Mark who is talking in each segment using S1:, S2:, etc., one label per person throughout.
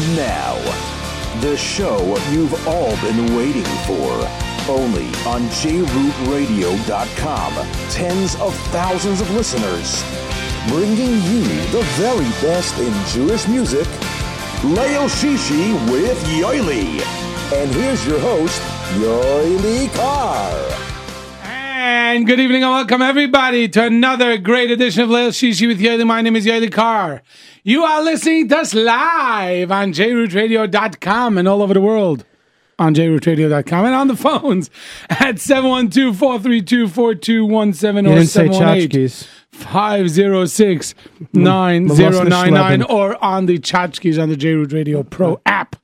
S1: And now, the show you've all been waiting for. Only on jrootradio.com. Tens of thousands of listeners. Bringing you the very best in Jewish music. Leil Shishi with Yoely. And here's your host, Yoely Kar.
S2: And good evening and welcome everybody to another great edition of Leil Shishi with Yoely. My name is Yoely Kar. You are listening to us live on jrootradio.com and all over the world on jrootradio.com and on the phones at 712-432-4217 or
S3: didn't say
S2: 718
S3: tchotchkes.
S2: 506
S3: Molosna
S2: 9099 or on the tchotchkes on the JRoot Radio Pro app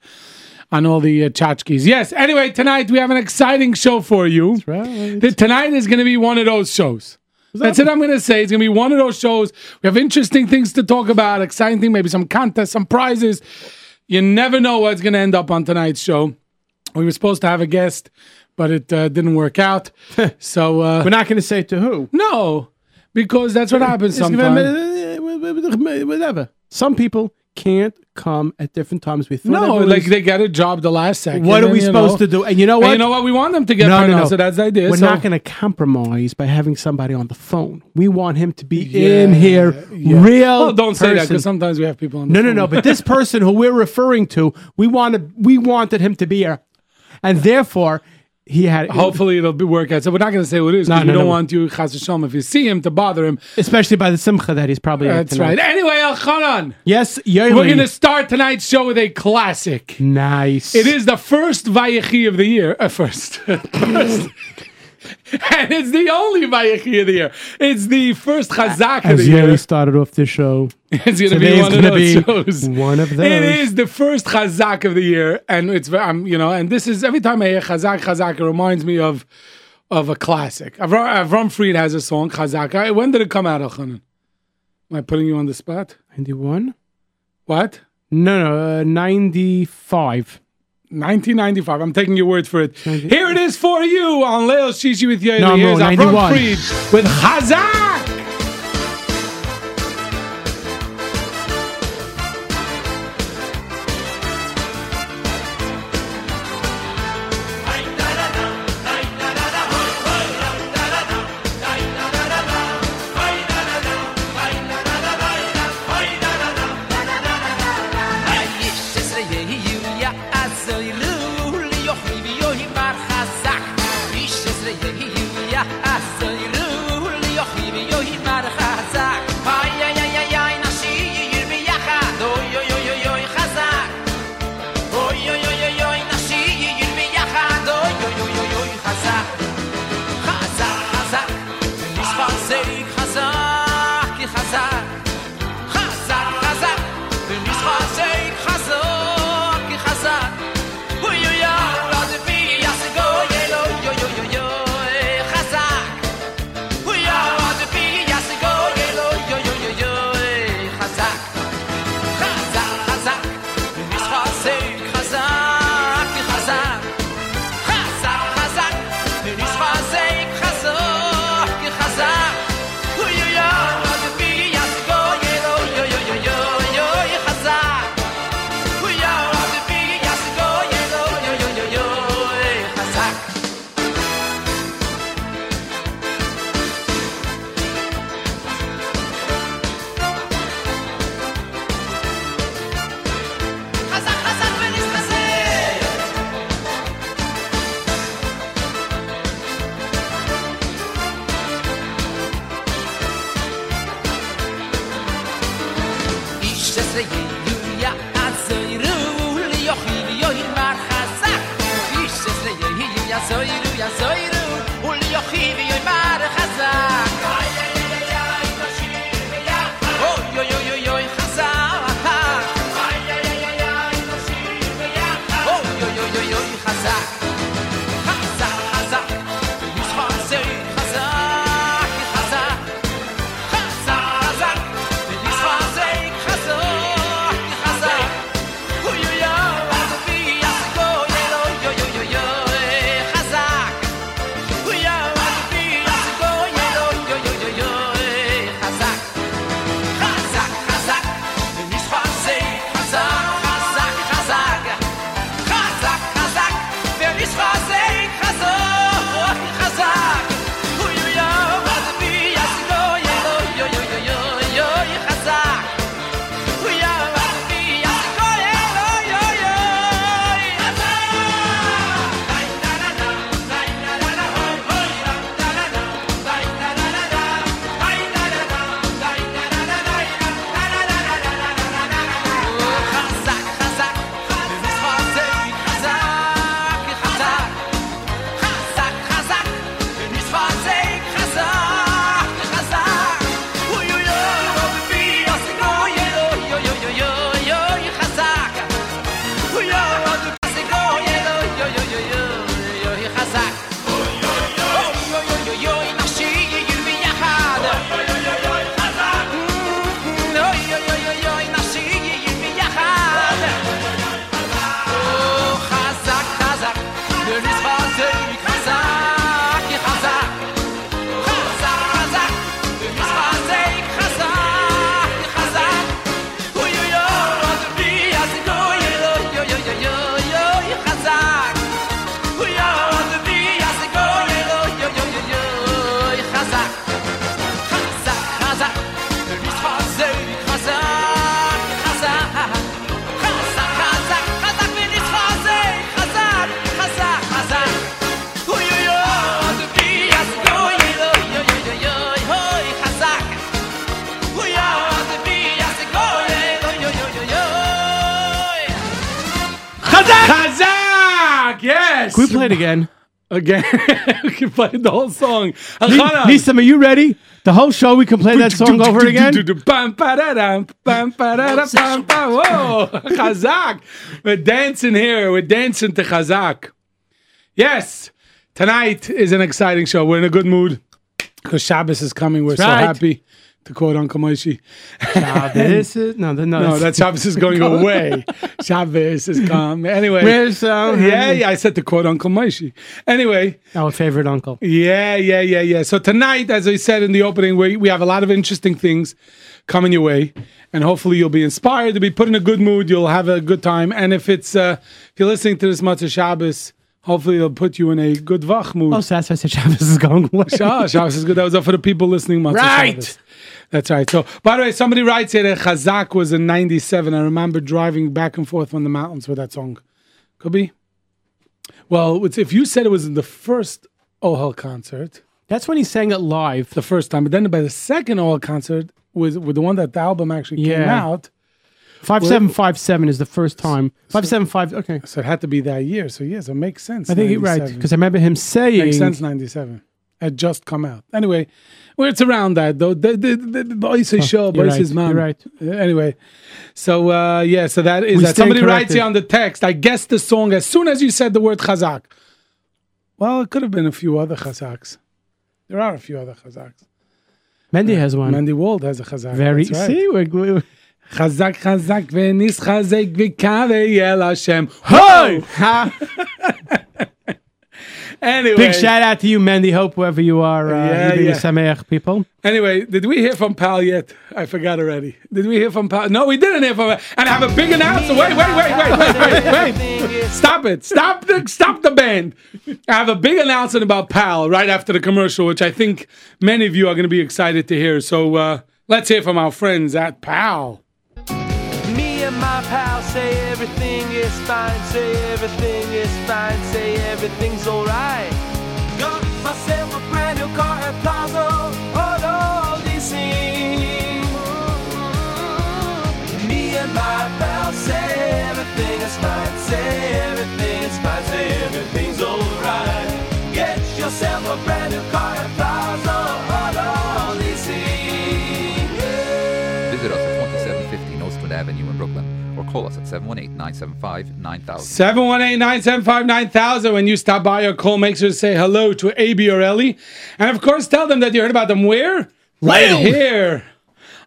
S2: on all the uh, tchotchkes. Yes, anyway, tonight we have an exciting show for you.
S3: right.
S2: That tonight is going to be one of those shows. That's it. I'm going to say it's going to be one of those shows. We have interesting things to talk about, exciting things, maybe some contests, some prizes. You never know what's going to end up on tonight's show. We were supposed to have a guest, but it uh, didn't work out. so uh,
S3: We're not going to say to who.
S2: no, because that's what happens sometimes.
S3: Whatever. Some people can't come at different times. We thought
S2: No, like
S3: was-
S2: they get a job the last second.
S3: what are we supposed
S2: know,
S3: to do? And you know what?
S2: you know what? We want them to get
S3: no,
S2: no,
S3: no.
S2: So that's the idea.
S3: We're
S2: So-
S3: not going to compromise by having somebody on the phone. We want him to be
S2: Yeah,
S3: in here,
S2: yeah.
S3: real.
S2: Well, don't say that because sometimes we have people on. The
S3: No, no, no. But this person who we're referring to, we wanted, we wanted him to be here, and therefore he had.
S2: Hopefully it'll be work out. So we're not going to say what it is because
S3: No,
S2: we
S3: no,
S2: don't
S3: no.
S2: want you, Chas Hashem, if you see him, to bother him.
S3: especially by the simcha that he's probably.
S2: That's right. Anyway, Elchanan,
S3: Yes, Yoely.
S2: we're going to start tonight's show with a classic.
S3: Nice.
S2: It is the first Vayechi of the year. Uh, first. first. and it's the only Vayechi of the year. It's the first Chazak of
S3: As
S2: the year.
S3: Yoely started off the show.
S2: It's going to be one of those shows.
S3: one of those.
S2: is the first Chazak of the year, and it's um, you know, and this is every time I hear Chazak, Chazak, it reminds me of of a classic. Avram, Avram Fried has a song Chazak. When did it come out, Elchanan? Am I putting you on the spot?
S3: 91?
S2: What?
S3: No, no, uh, 95.
S2: 1995. I'm taking your word for it. Here it is for you on Leil Shishi with you.
S3: No,
S2: Here's
S3: wrong,
S2: Avram
S3: 91.
S2: Fried with Chazak.
S3: ya hace. It again?
S2: Again. we can play the whole song.
S3: Nissim, are you ready? The whole show we can play that song over again?
S2: Bam, ba-da-dam, bam, ba-da-da, bam, ba- Whoa, Chazak. We're dancing here. We're dancing to Chazak. Yes, tonight is an exciting show. We're in a good mood because Shabbos is coming. We're so
S3: right.
S2: happy. To quote Uncle.
S3: Ah, this is no, no,
S2: No, that Shabbos is going away. Shabbos is come. Anyway.
S3: Where's uh,
S2: yeah, yeah, I said to quote Uncle Moshe. Anyway,
S3: our favorite uncle?
S2: yeah, yeah, yeah, yeah. So tonight, as I said in the opening, we, we have a lot of interesting things coming your way, and hopefully you'll be inspired to be put in a good mood. You'll have a good time, and if it's uh, if you're listening to this Matzah Shabbos, hopefully it'll put you in a good vach mood.
S3: Oh, so that's why I said Shabbos is going away.
S2: Shabbos, Shabbos is good. That was up for the people listening. Matzah
S3: Right.
S2: Shabbos. That's right. So, by the way, somebody writes here that Chazak was in '97. I remember driving back and forth on the mountains with that song. Could be. Well, it's, if you said it was in the first Ohel concert,
S3: That's when he sang it live.
S2: the first time, but then by the second Ohel concert was with the one that the album actually came
S3: Yeah.
S2: out.
S3: Five seven five seven is the first time. Five seven five. Okay,
S2: So it had to be that year. So yes, it makes sense.
S3: I think you're right because I remember him saying.
S2: makes sense. '97 had just come out. Anyway, well, it's around that though. The the the, the boys is show,
S3: you're
S2: boys
S3: right,
S2: is man.
S3: you're right.
S2: Uh, Anyway, so uh, yeah, so that is that. Somebody writes you on the text. I guessed the song as soon as you said the word Chazak. Well, it could have been a few other Chazaks. There are a few other Chazaks.
S3: Mendy has one.
S2: Mendy Wald has a Chazak.
S3: Very.
S2: That's right.
S3: See, we're, we're,
S2: Chazak, Chazak, v'nis chazek v'kave el Hashem.
S3: Ho! Ha!
S2: Anyway,
S3: Big shout out to you, Mendy. Hope wherever you are, uh,
S2: Yeah,
S3: you're being
S2: yeah.
S3: Sameach people.
S2: Anyway, did we hear from Pal yet? I forgot already. Did we hear from Pal? No, we didn't hear from And I have a big announcement. Wait, wait, wait, wait, wait, wait, wait. Stop it. Stop the stop the band. I have a big announcement about Pal right after the commercial, which I think many of you are going to be excited to hear. So uh, let's hear from our friends at Pal.
S4: Me and my pal say everything is fine, say everything is fine, say everything's alright. Got myself a brand new car at Plaza Auto Leasing. Me and my pal say everything is fine, say everything is fine, say everything's alright. Get yourself a brand new car
S5: call us at 718 975 9000.
S2: 718 975 9000. When you stop by or call, make sure to say hello to AB or Ellie. And of course, tell them that you heard about them where? Right here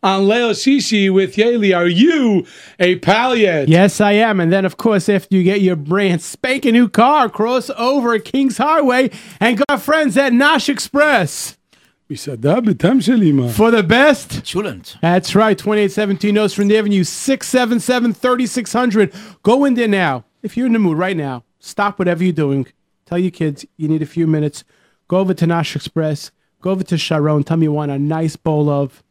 S2: on Leil Shishi with Yaeli. Are you a pal yet?
S3: Yes, I am. And then, of course, after you get your brand spanking new car, cross over Kings Highway and go our friends at Nash Express
S2: We said that, but
S3: for the best.
S6: Chulent.
S3: That's right, 2817 Nostrand Avenue, 677 3600. Go in there now. If you're in the mood right now, stop whatever you're doing. Tell your kids you need a few minutes. Go over to Nash Express. Go over to Sharon. Tell me you want a nice bowl of.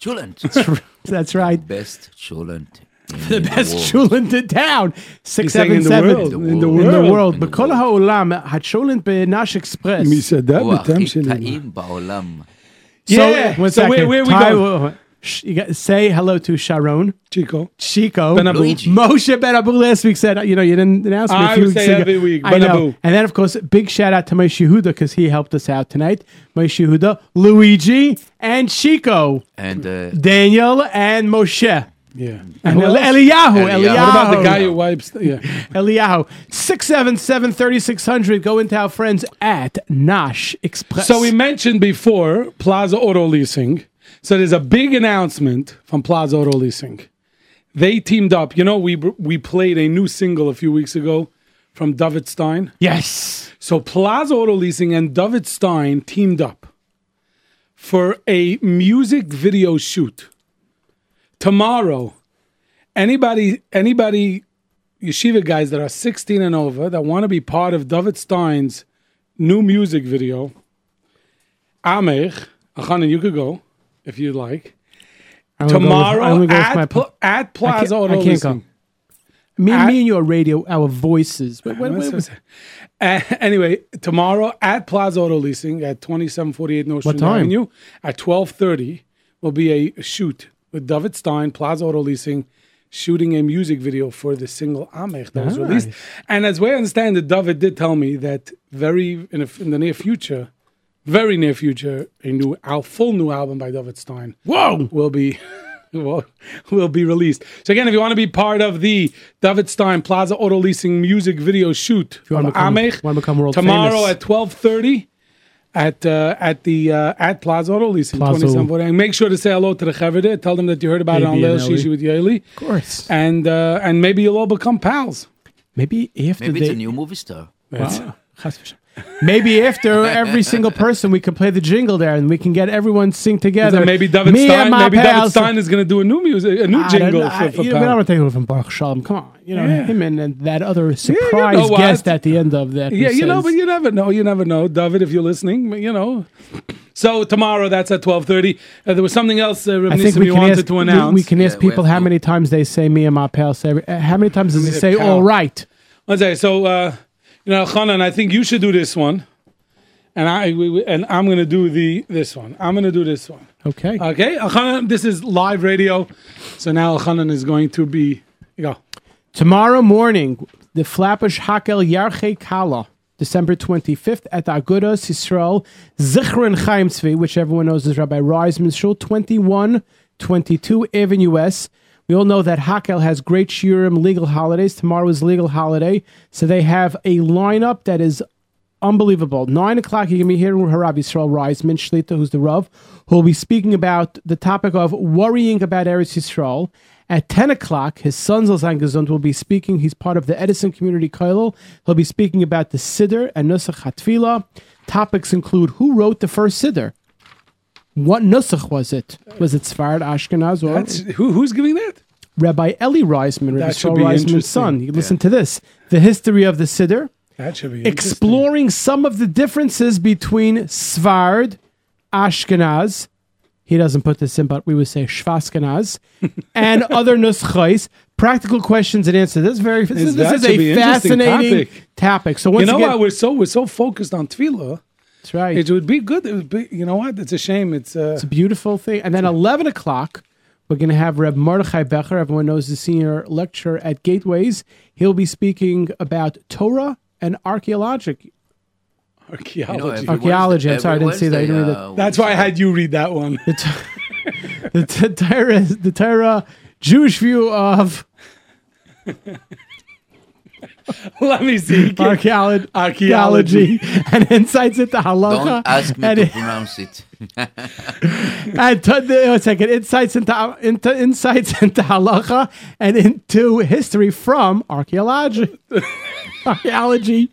S6: Chulent.
S3: That's right.
S6: Best chulent for
S3: the best shul in
S2: the
S3: town.
S2: Six
S6: seven seven
S3: in the
S2: world.
S6: In the world.
S3: בכל העולם, השולנט בנאש אקספרס.
S2: מסעדה
S6: בטעם
S2: של...
S6: טעים בעולם.
S2: Yeah,
S3: so,
S2: so where, where we go?
S3: You got, say hello to Sharon.
S2: Chico.
S3: Chico.
S6: Benabou.
S3: Moshe Benabou. last week said, you know, you didn't announce me.
S2: I would say
S3: ago.
S2: every week.
S3: I know. And then, of course, big shout out to my Huda because he helped us out tonight. My Huda, Luigi, and Chico.
S6: And uh,
S3: Daniel and Moshe.
S2: Yeah.
S3: And El- Eliyahu.
S6: Eliyahu.
S3: Eliyahu.
S2: What about the guy who wipes? The, yeah.
S3: Eliyahu. 677 3600. Go into our friends at Nash Express.
S2: So we mentioned before Plaza Auto Leasing. So there's a big announcement from Plaza Auto Leasing. They teamed up. You know, we we played a new single a few weeks ago from David Stein.
S3: Yes.
S2: So Plaza Auto Leasing and David Stein teamed up for a music video shoot. Tomorrow, anybody anybody yeshiva guys that are 16 and over that want to be part of David Stein's new music video, Amir, Achanan, you could go if you'd like.
S3: I'm gonna go with-
S2: Tomorrow
S3: I'm gonna go with
S2: at, Pla- at
S3: I
S2: Plaza
S3: can't,
S2: Auto
S3: I can't go. Me,
S2: At-
S3: me and your radio, our voices. Wait.
S2: Uh, anyway, tomorrow at Plaza Auto Leasing at 2748 North
S3: What
S2: Street
S3: time?
S2: Avenue at 12:30 will be a shoot with David Stein, Plaza Auto Leasing, shooting a music video for the single Amech that was released. And as we understand it, David did tell me that very in, a, in the near future, very near future, a new al- full new album by David Stein
S3: Whoa!
S2: will be will, will be released. So again, if you want to be part of the David Stein Plaza Auto Leasing music video shoot
S3: if
S2: you
S3: wanna become-
S2: Amech
S3: wanna become world
S2: tomorrow
S3: famous.
S2: at twelve thirty. At uh, at the uh, at Plaza Auto Leasing,
S3: Plaza.
S2: 27 And make sure to say hello to the Chaver there. Tell them that you heard about it on
S3: AB and
S2: Leil
S3: Ellie.
S2: Shishi with Yaeli.
S3: Of course.
S2: And uh, and maybe you'll all become pals.
S3: Maybe after
S6: Maybe
S3: they,
S6: it's a new movie star.
S3: Wow. Chas v'shalom. Maybe after every single person, we can play the jingle there, and we can get everyone sing together.
S2: Maybe David
S3: Me
S2: Stein,
S3: and my
S2: maybe David. Stein is going to do a new music, a new
S3: I don't
S2: jingle
S3: know. I-
S2: for, for
S3: you know,
S2: Pal.
S3: we're not taking it from Baruch Shalom. Come on, you know
S2: Yeah.
S3: him and, and that other
S2: you
S3: surprise
S2: know
S3: guest at the end of that.
S2: Yeah, you know, but you never know. You never know, David, if you're listening. but, You know. So tomorrow, that's at twelve thirty. Uh, there was something else uh, Reb
S3: I think
S2: Nissim
S3: we can
S2: wanted
S3: ask.
S2: to
S3: we-
S2: announce.
S3: We, can ask
S6: Yeah,
S3: people how many times they say "me and my pal." Say, uh, how many times does he say
S2: pal.
S3: "all right"?
S2: Let's say so. Uh, you know, Chanan, I think you should do this one, and I we, we- and I'm going to do the this one. I'm going to do this one.
S3: Okay.
S2: Okay, uh, Chanan, this is live radio, so now Chanan is going to be. You go.
S3: Tomorrow morning, the Flatbush Hakel Yarche Kala, December 25th at Agudas Yisrael Zichron Chaim Tzvi, which everyone knows is Rabbi Reisman's shul, 2122 Avenue S. We all know that Hakel has great Shurim legal holidays. Tomorrow is legal holiday, so they have a lineup that is unbelievable. Nine o'clock, you're going to be hearing Harav Yisrael Reisman, Shlita, who's the Rav, who will be speaking about the topic of worrying about Eretz Yisrael. At 10 o'clock, his son Zolzan Gesund will be speaking. He's part of the Edison Community Koilel. He'll be speaking about the Siddur and Nusach HaTfilah. Topics include who wrote the first Siddur? What Nusach was it? Was it Sfarad Ashkenaz or
S2: That's who, who's giving that?
S3: Rabbi Eli Reisman, Rabbi
S2: should
S3: Reisman's son? You listen to this. The history of the Siddur
S2: That should be
S3: exploring some of the differences between Svard, Ashkenaz, he doesn't put this in, but we would say Shvaskenaz, and other Nuschais. Practical questions and answers. This is very. This, is- this is a fascinating
S2: topic.
S3: topic. So once
S2: You know
S3: again,
S2: what? We're so we're so focused on tefillah.
S3: That's right.
S2: It would be good. It would be. You know what? It's a shame. It's uh,
S3: It's a beautiful thing. And then 11 o'clock, we're going to have Reb Mordechai Becher. Everyone knows the senior lecturer at Gateways. He'll be speaking about Torah and archaeology.
S2: archaeology.
S6: You know,
S3: Archaeology, I'm sorry, I didn't see that. I didn't read
S6: uh,
S2: That's why I had you read that one.
S3: the, t- the, t- Torah, the Torah Jewish view of
S2: Let me see.
S3: archaeology,
S2: Archaeology.
S3: and insights into halacha.
S6: Don't ask me
S3: and,
S6: to pronounce it.
S3: and t- the- one second, insights into, into insights into halacha and into history from archaeology. archaeology,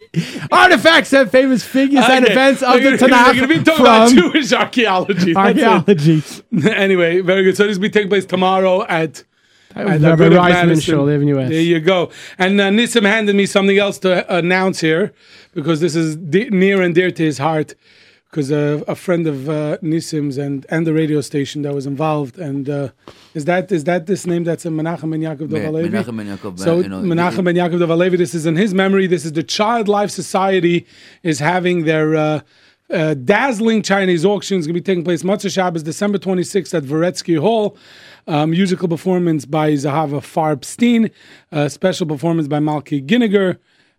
S3: artifacts and famous figures and events of
S2: We're
S3: the
S2: gonna- We're going to be talking about
S3: from
S2: Jewish archaeology.
S3: Archaeology.
S2: anyway, very good. So this will be taking place tomorrow at. At the
S3: Rabbi
S2: Good of
S3: Reisman
S2: Madison.
S3: Show, Avenue West.
S2: There you go. And uh, Nissim handed me something else to announce here because this is de- near and dear to his heart. Because uh, a friend of uh, Nissim's and, and the radio station that was involved, and uh, is that is that this name that's in Menachem and Yaakov
S6: Me-
S2: Dov Halevi?
S6: Menachem ben Yaakov,
S2: So
S6: you know,
S2: Menachem and Yaakov Dov Halevi, this is in his memory. This is the Child Life Society is having their uh, uh, dazzling Chinese auction. It's going to be taking place Motzei Shabbos, December 26th at Varetsky Hall. Uh, musical performance by Zahava Farbstein. Uh, special performance by Malky Ginniger.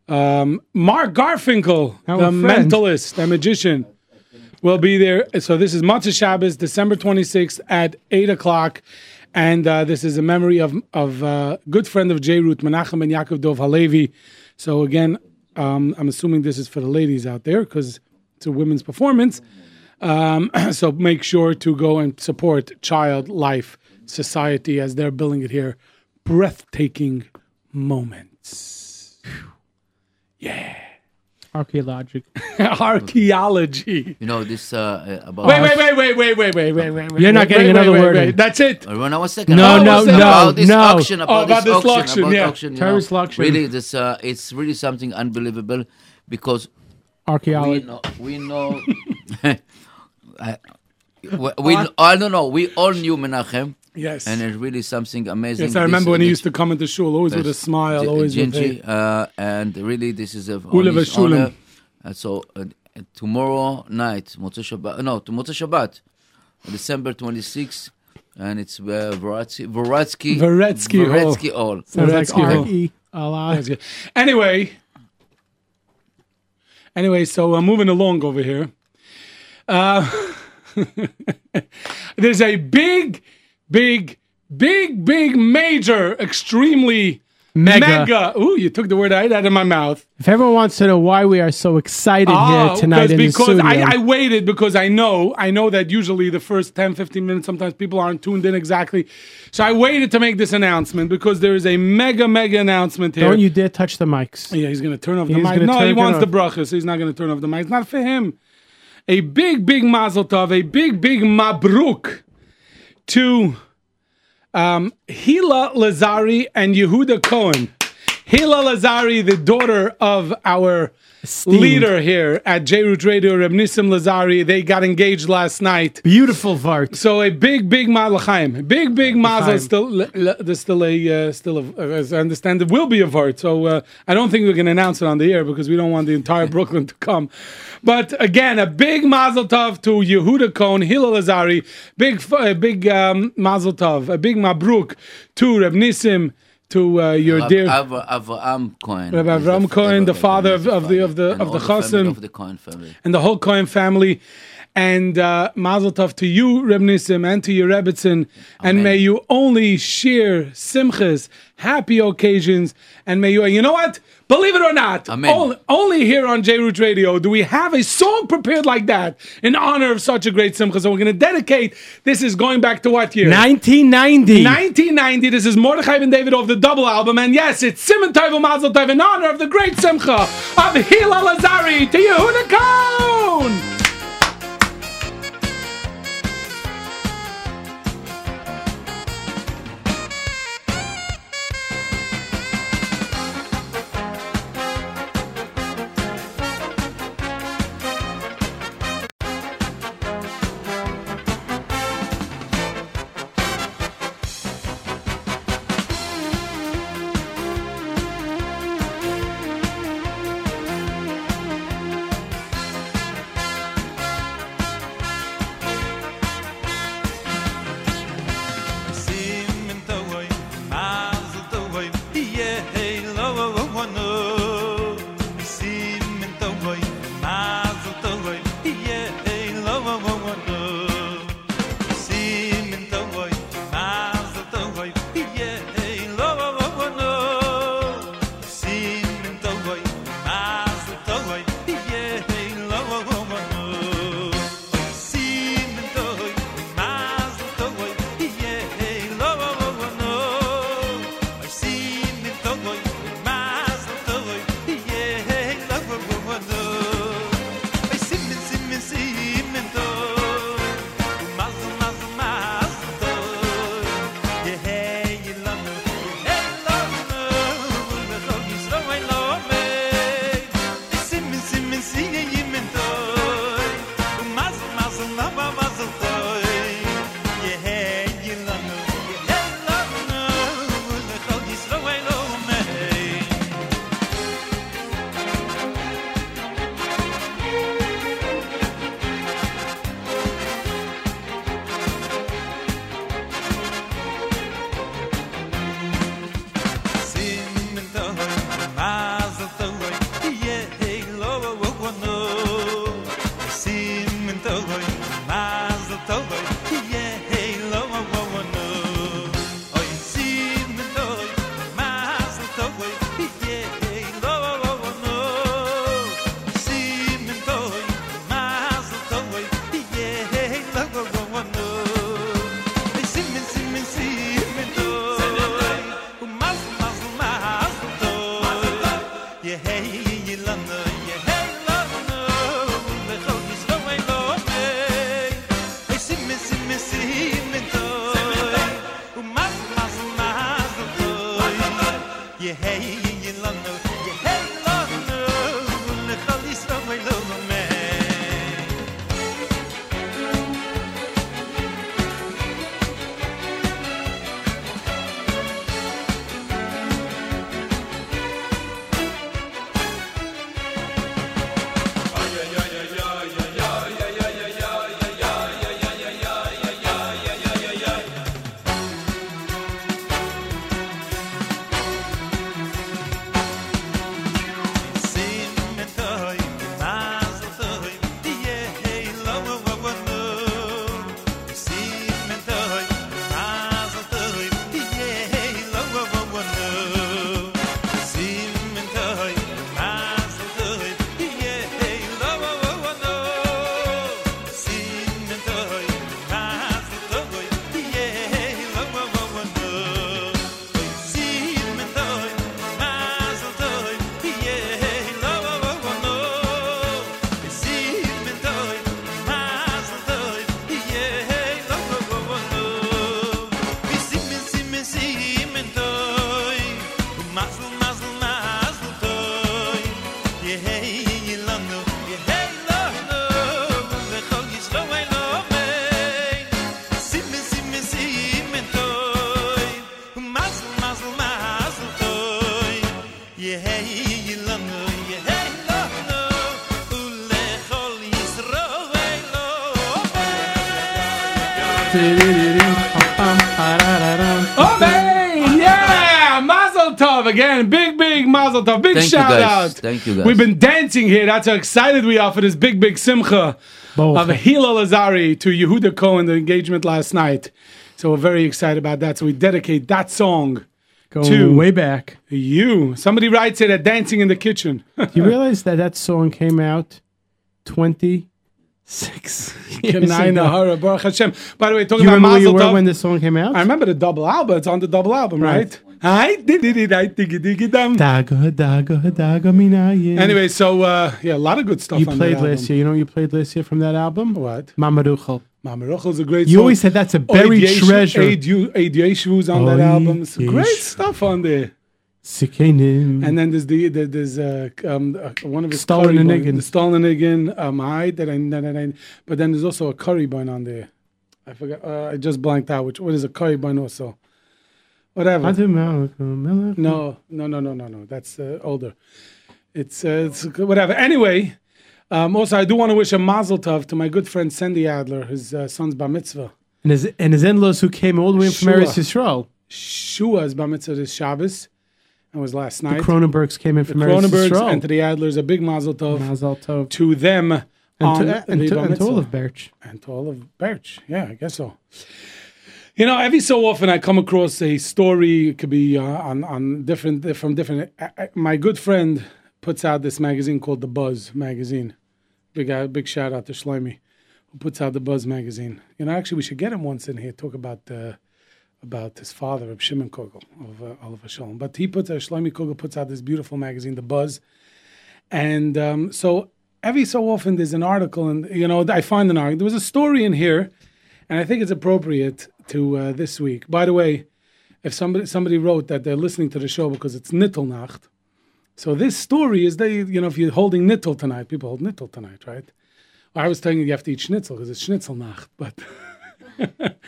S2: Um, Mark Garfinkel,
S3: Our
S2: the
S3: friend.
S2: mentalist, the magician will be there. So this is Motzei Shabbos, December 26th at 8 o'clock. And uh, this is a memory of of uh, good friend of J. Root, Menachem and Yaakov Dov Halevi. So again, um, I'm assuming this is for the ladies out there because it's a women's performance. Um, so make sure to go and support Child Life Society as they're building it here. Breathtaking moments.
S3: Yeah, Archaeology.
S2: Archaeology.
S6: You know this uh, uh, about.
S2: Wait, wait, wait, wait, wait, wait, wait, wait, wait. wait,
S3: You're not
S2: wait,
S3: getting
S2: wait,
S3: another
S2: wait,
S3: word
S2: wait,
S3: in.
S2: That's it.
S6: One second.
S3: No,
S6: about
S3: no,
S6: this-
S3: no,
S6: about this
S3: no.
S6: auction,
S2: Oh,
S6: about,
S2: about
S6: this
S2: this
S6: auction,
S2: auction,
S6: about
S2: yeah.
S6: auction,
S3: Terrorist
S6: know.
S3: auction.
S6: Really, this uh, it's really something unbelievable because
S3: Archaeology.
S6: know we know. I, we, we I don't know. We all knew Menachem,
S2: Yes.
S6: and it's really something amazing.
S2: yes, I remember when he used to come into shul, always with a smile, always with
S6: Gingy,
S2: a,
S6: uh, and really this is a
S2: Ule
S6: on honor. And so uh, tomorrow night, Motzei Shabbat, no, to Motzei Shabbat, December 26th, and it's uh, Voretsky, Voretsky,
S7: Voretsky Hall.
S6: Voretsky Hall.
S3: Sounds like
S7: Hall.
S3: R a lot.
S7: That's good. Anyway, anyway, so I'm moving along over here. Uh, there's a big, big, big, big, major, extremely
S3: Mega.
S7: mega. Ooh, you took the word right out of my mouth.
S3: If everyone wants to know why we are so excited
S7: Oh,
S3: here tonight in the
S7: because
S3: studio,
S7: I, I waited because I know I know that usually the first 10 15 minutes sometimes people aren't tuned in exactly so I waited to make this announcement because there is a mega mega announcement here
S3: don't you dare touch the mics.
S7: yeah he's gonna turn off the
S3: He's
S7: mic
S3: gonna
S7: no he wants
S3: off.
S7: the brachas so he's not gonna turn off the mic it's not for him a big big mazel tov a big big mabruk to um, Hila Lazari and Yehuda Cohen Hila Lazari the daughter of our leader here at J Root Radio, Reb Nissim Lazari. They got engaged last night.
S3: Beautiful Vart.
S7: So a big, big Malachaim, big, big mazel. Still, there's still a, uh, still, a, as I understand, it will be a vart. So uh, I don't think we can announce it on the air because we don't want the entire Brooklyn to come. But again, a big mazel tov to Yehuda Cohen, Hila Lazari. big, a big um, mazel tov, a big mabruk to Reb Nissim, to uh, your dear.
S6: Av- Avraham Cohen. The
S7: Avraham Cohen, the father of- of the- of the- of the
S6: all family
S7: Chassan.
S6: of the Cohen family.
S7: and the whole Cohen family. And uh, Mazel Tov to you, Reb Nissim, and to your Rebbitzin. And may you only share simchas, happy occasions. And may you, you know what? Believe it or not, only, only here on J Root Radio do we have a song prepared like that in honor of such a great simcha. So we're going to dedicate, this is going back to what year?
S3: 1990.
S7: 1990. This is Mordechai Ben David of the double album, and yes, it's Siman Tov Mazel Tov in honor of the great Simcha of Hila Lazari to Yehuda Cohen.
S2: Again. Big, big Mazel Tov. Big
S6: Thank
S2: shout out.
S6: Thank you, guys.
S2: We've been dancing here. That's how excited we are for this big, big simcha
S3: Both.
S2: of Hila Lazari to Yehuda Cohen, the engagement last night. So we're very excited about that. So we dedicate that song
S3: Go
S2: to
S3: way back.
S2: you. Somebody writes it at Dancing in the Kitchen.
S3: You realize that that song came out 26 years
S2: Kenai
S3: ago.
S2: Baruch Hashem. By the way, talking
S3: You
S2: about
S3: remember where you
S2: Mazel
S3: were
S2: Tov.
S3: when this song came out?
S2: I remember the double album. It's on the double album, right? Hi, diddy diddy diggy diggy dum.
S3: Dago, dago, dago, minayin.
S2: Anyway, so uh, yeah, a lot of good stuff.
S3: you
S2: on
S3: played last year. You know what you played last year from that album?
S2: What?
S3: Mama Ruchel.
S2: Mama Ruchel's a great.
S3: You
S2: song.
S3: always said that's a buried
S2: Oid
S3: treasure.
S2: Oid Yu- Oid on that album. It's great stuff on there.
S3: Sikenim.
S2: And then there's the, the there's uh, um, uh, one of his
S3: Stalin
S2: curry
S3: and
S2: bun-
S3: Niggin.
S2: Stalin and Niggin, um, I that I, that I, but then there's also a curry bun on there. I forgot. Uh, I just blanked out. Which what is a curry bun also? Whatever.
S3: Adu Malak, Malak.
S2: No, no, no, no, no, no. That's uh, older. It's uh, it's whatever. Anyway, um, also I do want to wish a mazel tov to my good friend Sandy Adler, his uh, son's bar mitzvah.
S3: And his, and his in-laws who came all the way from. Eretz Yisrael.
S2: Shua's bar mitzvah is Shabbos. That was last
S3: The
S2: night.
S3: Cronenbergs came in
S2: The
S3: from Eretz
S2: Cronenbergs
S3: Yisrael.
S2: and to the Adlers, a big mazel tov
S3: Mazel Tov.
S2: to them
S3: And
S2: on
S3: to, and,
S2: the
S3: to, and to all of Birch.
S2: and to all of Birch. Yeah, I guess so. You know, every so often I come across a story. It could be uh, on on different from different. I, I, my good friend puts out this magazine called The Buzz magazine. Big uh, big shout out to Shlomi, who puts out The Buzz magazine. You know, actually, we should get him once in here talk about uh, about his father, Reb Shimon Kogel of uh, Oliver Shalom. But he puts uh, Shlomi Kogel puts out this beautiful magazine, The Buzz, and um, so every so often there's an article, and you know, I find an article. There was a story in here, and I think it's appropriate to uh, this week. By the way, if somebody somebody wrote that they're listening to the show because it's Nittelnacht, so this story is they, you know, if you're holding Nittel tonight, people hold Nittel tonight, right? I was telling you you have to eat Schnitzel because it's Schnitzelnacht, but.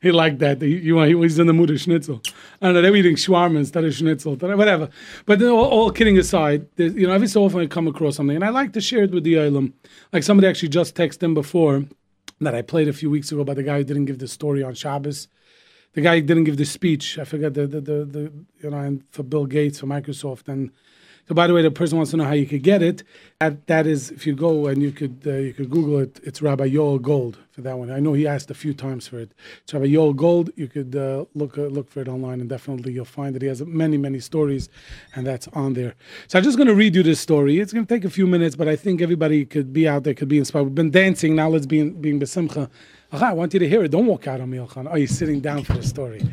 S2: He liked that. He, he was in the mood of schnitzel. I don't know. They were eating shawarma instead of schnitzel, whatever. But all, all kidding aside, you know, every so often I come across something, and I like to share it with the Olam. Like somebody actually just texted in before that I played a few weeks ago about the guy who didn't give the story on Shabbos. The guy who didn't give the speech. I forget the the, the, the you know and for Bill Gates for Microsoft and. So by the way, the person wants to know how you could get it. That that is, if you go and you could uh, you could Google it. It's Rabbi Yoel Gold for that one. I know he asked a few times for it. It's Rabbi Yoel Gold. You could uh, look uh, look for it online, and definitely you'll find that he has many many stories, and that's on there. So I'm just going to read you this story. It's going to take a few minutes, but I think everybody could be out there, could be inspired. We've been dancing now. Let's be in, being besimcha. I want you to hear it. Don't walk out on me, Elchan. Oh, you're sitting down for the story.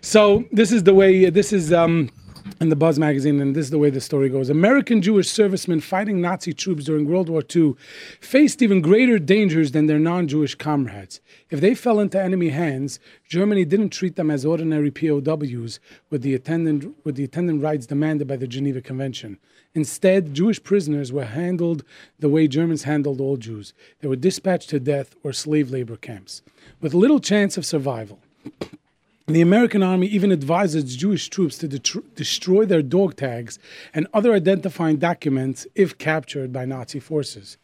S2: So this is the way. This is. Um, in the Buzz magazine, and this is the way the story goes. American Jewish servicemen fighting Nazi troops during World War II faced even greater dangers than their non Jewish comrades. If they fell into enemy hands, Germany didn't treat them as ordinary POWs with the attendant, with the attendant rights demanded by the Geneva Convention. Instead, Jewish prisoners were handled the way Germans handled all Jews. They were dispatched to death or slave labor camps, with little chance of survival. The American army even advised its Jewish troops to destroy their dog tags and other identifying documents if captured by Nazi forces.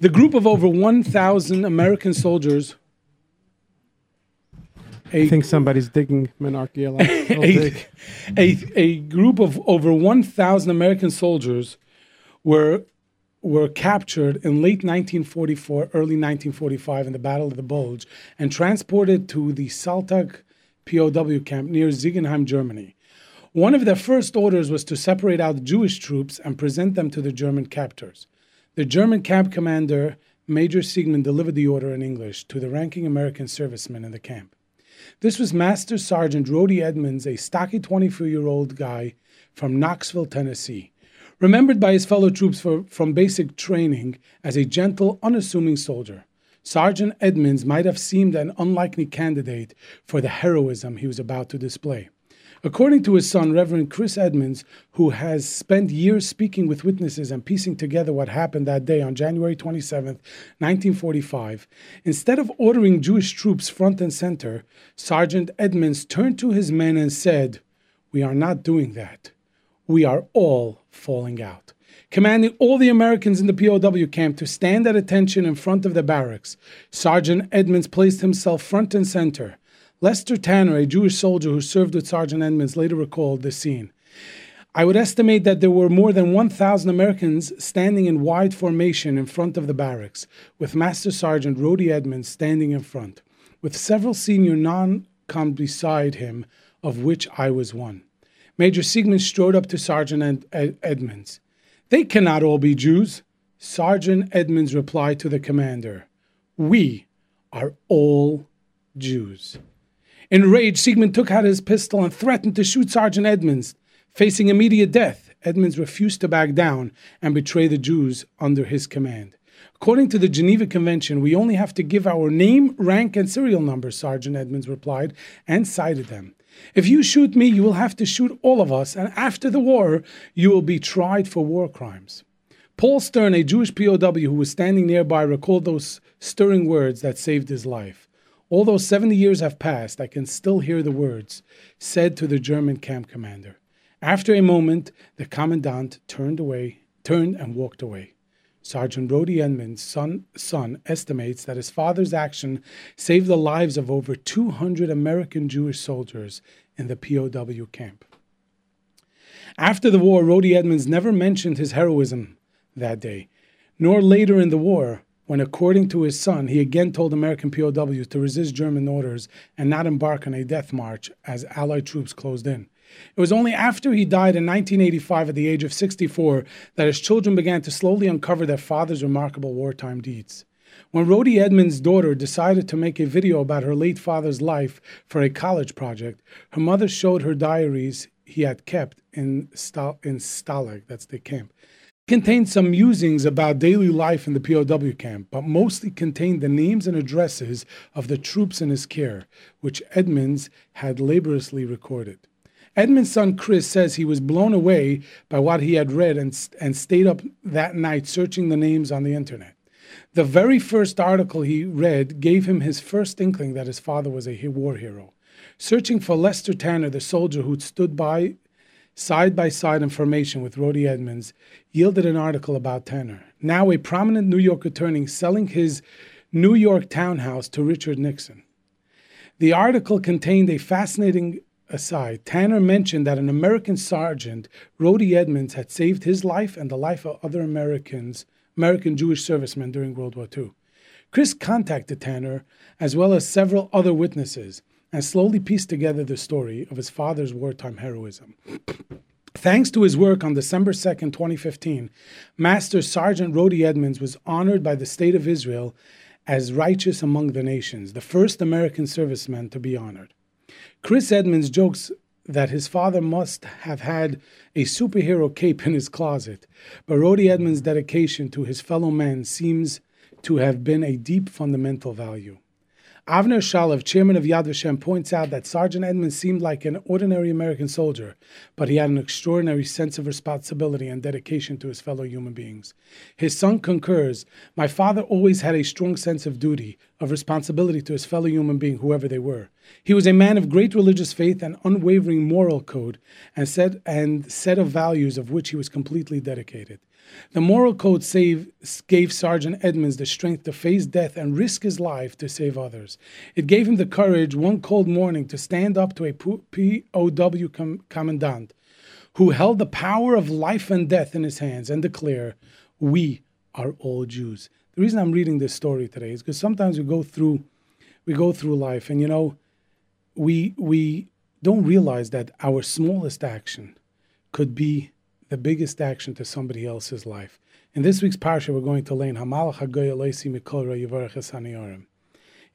S2: The group of over 1,000 American soldiers.
S3: I think somebody's digging archaeological
S2: a,
S3: dig.
S2: a, a group of over 1,000 American soldiers were were captured in late 1944, early 1945 in the Battle of the Bulge, and transported to the Saltag POW camp near Ziegenheim, Germany. One of their first orders was to separate out Jewish troops and present them to the German captors. The German camp commander, Major Siegmund, delivered the order in English to the ranking American servicemen in the camp. This was Master Sergeant Roddie Edmonds, a stocky 24 year old guy from Knoxville, Tennessee. Remembered by his fellow troops for, from basic training as a gentle, unassuming soldier, Sergeant Edmonds might have seemed an unlikely candidate for the heroism he was about to display. According to his son, Reverend Chris Edmonds, who has spent years speaking with witnesses and piecing together what happened that day on January 27, 1945, instead of ordering Jewish troops front and center, Sergeant Edmonds turned to his men and said, We are not doing that. we are all falling out. Commanding all the Americans in the POW camp to stand at attention in front of the barracks, Sergeant Edmonds placed himself front and center. Lester Tanner, a Jewish soldier who served with Sergeant Edmonds, later recalled the scene. I would estimate that there were more than 1,000 Americans standing in wide formation in front of the barracks, with Master Sergeant Roddie Edmonds standing in front, with several senior non com beside him, of which I was one. Major Siegmund strode up to Sergeant Ed- Ed- Edmonds. They cannot all be Jews. Sergeant Edmonds replied to the commander, We are all Jews. Enraged, Siegmund took out his pistol and threatened to shoot Sergeant Edmonds. Facing immediate death, Edmonds refused to back down and betray the Jews under his command. According to the Geneva Convention, we only have to give our name, rank, and serial number, Sergeant Edmonds replied, and cited them. If you shoot me, you will have to shoot all of us, and after the war, you will be tried for war crimes. Paul Stern, a Jewish POW who was standing nearby, recalled those stirring words that saved his life. Although 70 years have passed, I can still hear the words said to the German camp commander. After a moment, the commandant turned away, turned and walked away. Sergeant Roddie Edmonds' son, son estimates that his father's action saved the lives of over 200 American Jewish soldiers in the POW camp. After the war, Roddie Edmonds never mentioned his heroism that day, nor later in the war, when, according to his son, he again told American POWs to resist German orders and not embark on a death march as Allied troops closed in. It was only after he died in 1985 at the age of 64 that his children began to slowly uncover their father's remarkable wartime deeds. When Roddie Edmonds' daughter decided to make a video about her late father's life for a college project, her mother showed her diaries he had kept in, Stal- in Stalag, that's the camp. It contained some musings about daily life in the POW camp, but mostly contained the names and addresses of the troops in his care, which Edmonds had laboriously recorded. Edmonds' son Chris says he was blown away by what he had read and, and stayed up that night searching the names on the internet. The very first article he read gave him his first inkling that his father was a war hero. Searching for Lester Tanner, the soldier who'd stood by side by side information with Roddie Edmonds, yielded an article about Tanner, now a prominent New York attorney selling his New York townhouse to Richard Nixon. The article contained a fascinating aside, Tanner mentioned that an American sergeant, Roddie Edmonds, had saved his life and the life of other Americans, American Jewish servicemen during World War II. Chris contacted Tanner, as well as several other witnesses, and slowly pieced together the story of his father's wartime heroism. Thanks to his work on December 2nd, 2015, Master Sergeant Roddie Edmonds was honored by the State of Israel as righteous among the nations, the first American serviceman to be honored. Chris Edmonds jokes that his father must have had a superhero cape in his closet, but Roddie Edmonds' dedication to his fellow men seems to have been a deep fundamental value. Avner Shalev, chairman of Yad Vashem, points out that Sergeant Edmonds seemed like an ordinary American soldier, but he had an extraordinary sense of responsibility and dedication to his fellow human beings. His son concurs My father always had a strong sense of duty, of responsibility to his fellow human being, whoever they were. He was a man of great religious faith and unwavering moral code, and set, and set of values of which he was completely dedicated. The moral code save, gave Sergeant Edmonds the strength to face death and risk his life to save others. It gave him the courage one cold morning to stand up to a POW com- commandant who held the power of life and death in his hands and declare, We are all Jews. The reason I'm reading this story today is because sometimes we go through we go through life and you know we we don't realize that our smallest action could be the biggest action to somebody else's life. In this week's parsha, we're going to learn Hamalach Hagoy Eloisi Mikol Yivarech Esaniyorim.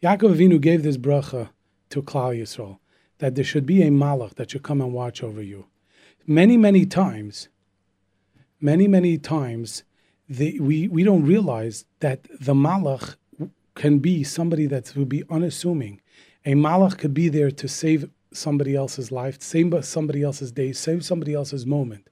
S2: Yaakov Avinu gave this bracha to Klal Yisrael that there should be a malach that should come and watch over you. Many, many times, many, many times, the, we, we don't realize that the malach can be somebody that would be unassuming. A malach could be there to save somebody else's life, save somebody else's day, save somebody else's moment.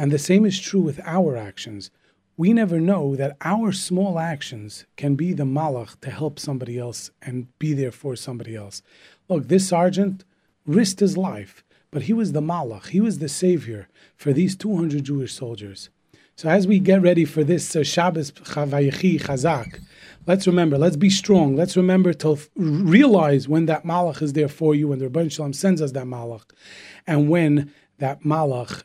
S2: And the same is true with our actions. We never know that our small actions can be the malach to help somebody else and be there for somebody else. Look, this sergeant risked his life, but he was the Malach. He was the savior for these 200 Jewish soldiers. So as we get ready for this uh, Shabbos Chavayechi Chazak, let's remember, let's be strong. Let's remember to f- realize when that Malach is there for you, when the Ribbono Shel Olam sends us that Malach, and when that Malach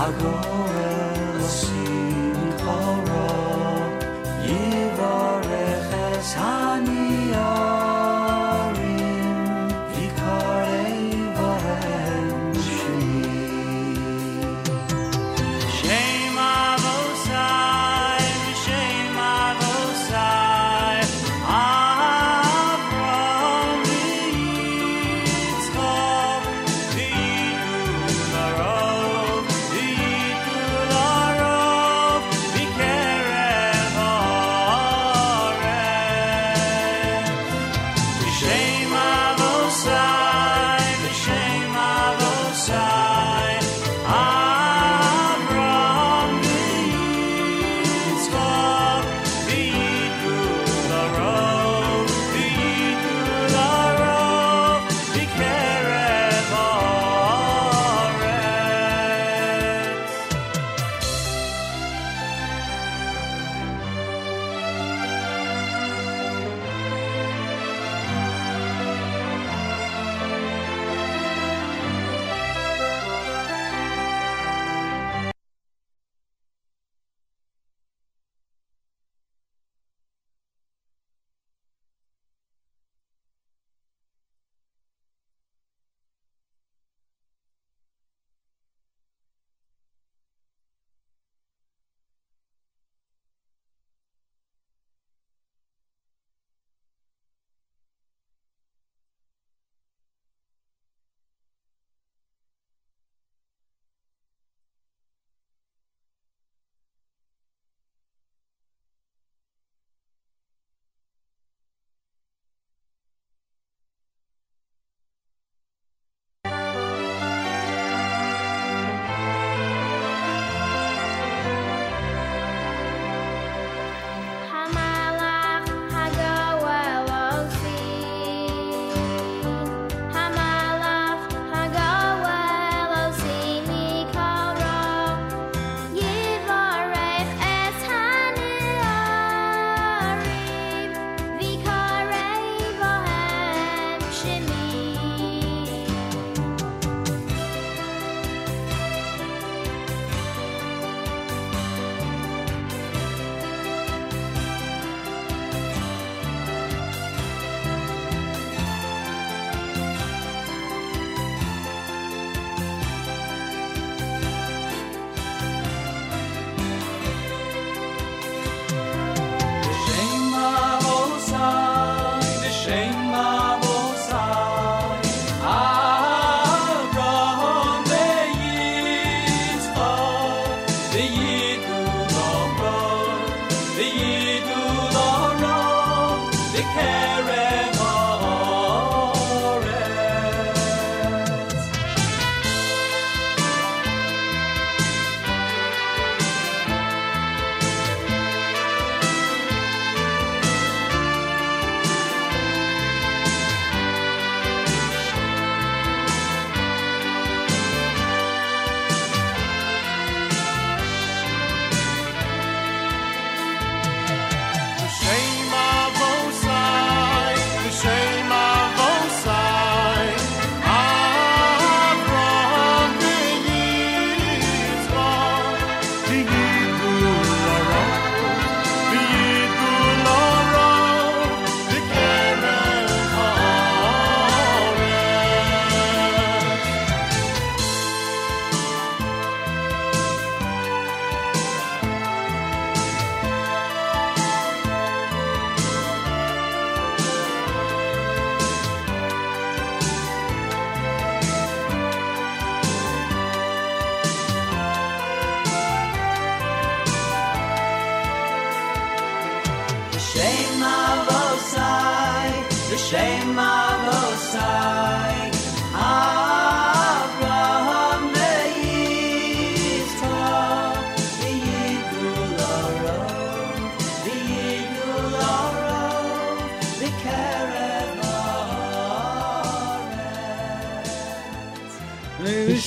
S8: 大哥。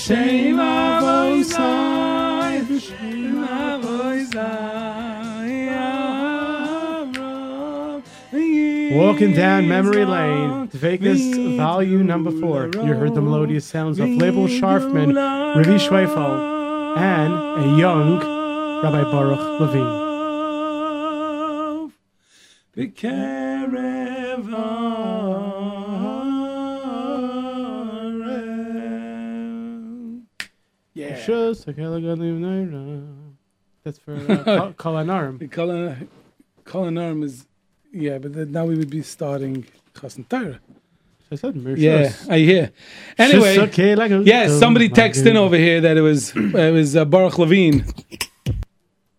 S2: V'shem avosai, v'shem avosai,
S3: Walking down memory lane, to Vegas volume number four. You heard the melodious sounds of Label Sharfman, Ravi Schweifel, and a young Rabbi Baruch Levine.
S2: Yeah.
S3: Galim Naira. That's for uh, Kol- Kol Anarim.
S2: The color, color is, yeah, but then now we would be starting Chassan Torah.
S3: I said Mir
S2: Yeah. I hear. Anyway,
S3: Akela Galim
S2: yeah, somebody texted in over here that it was it was uh, Baruch Levine.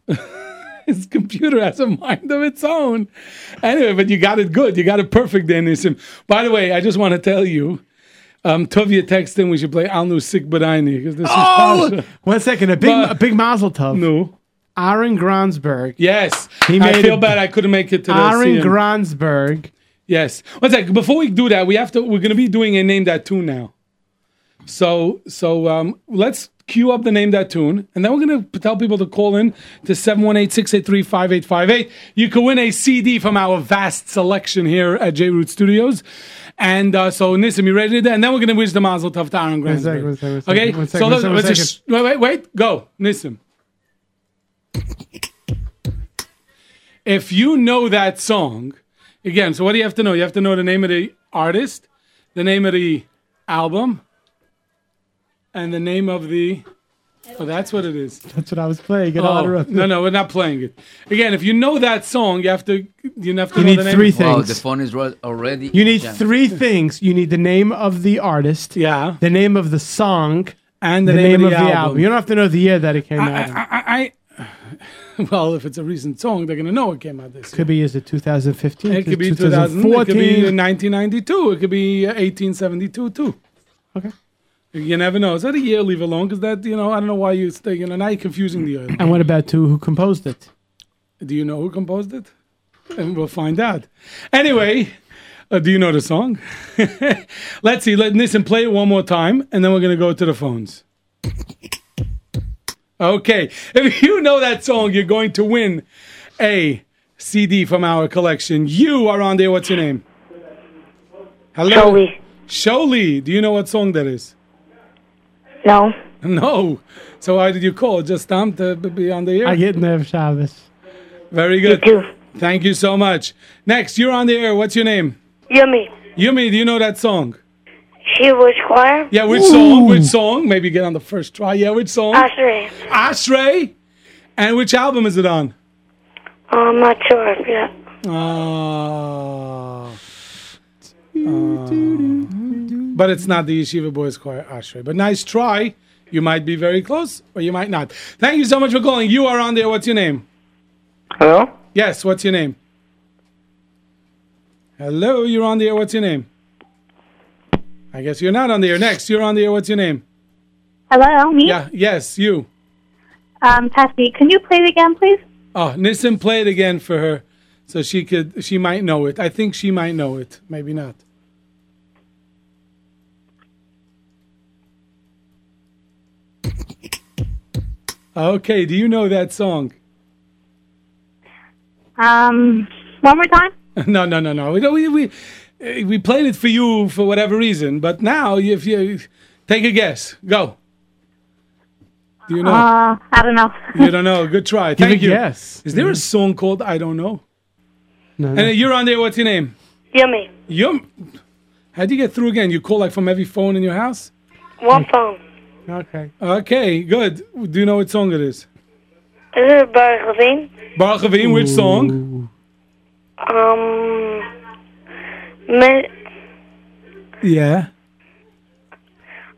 S2: His computer has a mind of its own. Anyway, but you got it good. You got it perfect, Denisim. By the way, I just want to tell you, um, Tovia texted in we should play Al Nu Sik Badaini because this
S3: Oh,
S2: is Pasha.
S3: one second. A big,
S2: But-
S3: a big mazel tov.
S2: No.
S3: Aaron Gransberg.
S2: Yes.
S3: He made I
S2: feel
S3: it-
S2: bad I couldn't make it to
S3: Aaron. Gransberg.
S2: Yes. One sec. Before we do that, we have to. We're going to be doing a name that tune now. So so um, let's cue up the name that tune, and then we're going to tell people to call in to 718-683-5858. You can win a CD from our vast selection here at J Root Studios. And uh, so Nissim, you ready to do that? And then we're going to wish the Mazel Tov to Aaron Gransberg.
S3: one second, one second,
S2: Okay.
S3: one
S2: so
S3: second,
S2: let's,
S3: one
S2: let's
S3: second.
S2: just wait, wait, wait. Go, Nissim. if you know that song, again, so what do you have to know? You have to know the name of the artist, the name of the album, and the name of the. Oh, that's what it is.
S3: That's what I was playing. in
S2: Oh,
S3: honor of-
S2: no, no, we're not playing it. Again, if you know that song, you have to. You have to
S3: You
S2: know
S3: need
S2: the name.
S3: three
S6: Wow,
S3: things.
S6: the phone is already.
S3: You need
S6: jammed.
S3: three things. You need the name of the artist,
S2: Yeah,
S3: the name of the song,
S2: and
S3: the,
S2: the,
S3: name,
S2: of
S3: of
S2: the,
S3: the album.
S2: album.
S3: You don't have to know the year that it came
S2: I,
S3: out.
S2: I, I, I, well, if it's a recent song, they're gonna know it came out this year.
S3: Could be is it 2015?
S2: It could be 2000. It could be 1992. It could be uh, 1872 too.
S3: Okay.
S2: You never know. Is that a year? Leave alone because that you know I don't know why you stay. You know now you're confusing the year.
S3: And what about two who composed it?
S2: Do you know who composed it? And we'll find out. Anyway, uh, do you know the song? Let's see. Let Nissim play it one more time, and then we're gonna go to the phones. Okay, if you know that song, you're going to win a CD from our collection. You are on there. What's your name? Hello.
S9: Joey.
S2: Sholi. Do you know what song that is?
S9: No.
S2: No. So why did you call? Just Tom to be on the air?
S3: I get Nev Shabbos.
S2: Very
S9: You
S2: good.
S9: too.
S2: Thank you so much. Next, you're on the air. What's your name?
S9: Yumi.
S2: Yumi, do you know that song?
S9: She was choir.
S2: Yeah, which song? Which song? Maybe get on the first try. Yeah, which song?
S9: Ashtray.
S2: Ashtray. And which album is it on?
S9: Oh, I'm not sure. I forgot.
S2: Oh. But it's not the Yeshiva Boys Choir Ashtray. But nice try. You might be very close, or you might not. Thank you so much for calling. You are on there. What's your name?
S9: Hello?
S2: Yes, what's your name? Hello, you're on the air. What's your name? I guess you're not on the air. Next, you're on the air. What's your name?
S10: Hello, me?
S2: Yeah, yes, you.
S10: Um, Patsy, can you play it again, please?
S2: Oh, Nissim, play it again for her, so she could. She might know it. I think she might know it. Maybe not. Okay, do you know that song?
S10: Um, one more time?
S2: no, no, no, no. We we we, uh, we played it for you for whatever reason, but now if you take a guess, go. Do you know?
S10: Uh, I don't know.
S2: you don't know. Good try.
S3: Give
S2: Thank
S3: a
S2: you.
S3: guess.
S2: Is there a song called I don't know?
S3: No,
S2: And
S3: no.
S2: you're on there. What's your name?
S9: Yummy.
S2: Yum. How'd you get through again? You call like from every phone in your house?
S9: One phone.
S3: Okay.
S2: Okay, good. Do you know what song it is?
S9: Is it Baruch Levine?
S2: Baruch Avim, which song?
S9: Um, mi-
S2: Yeah.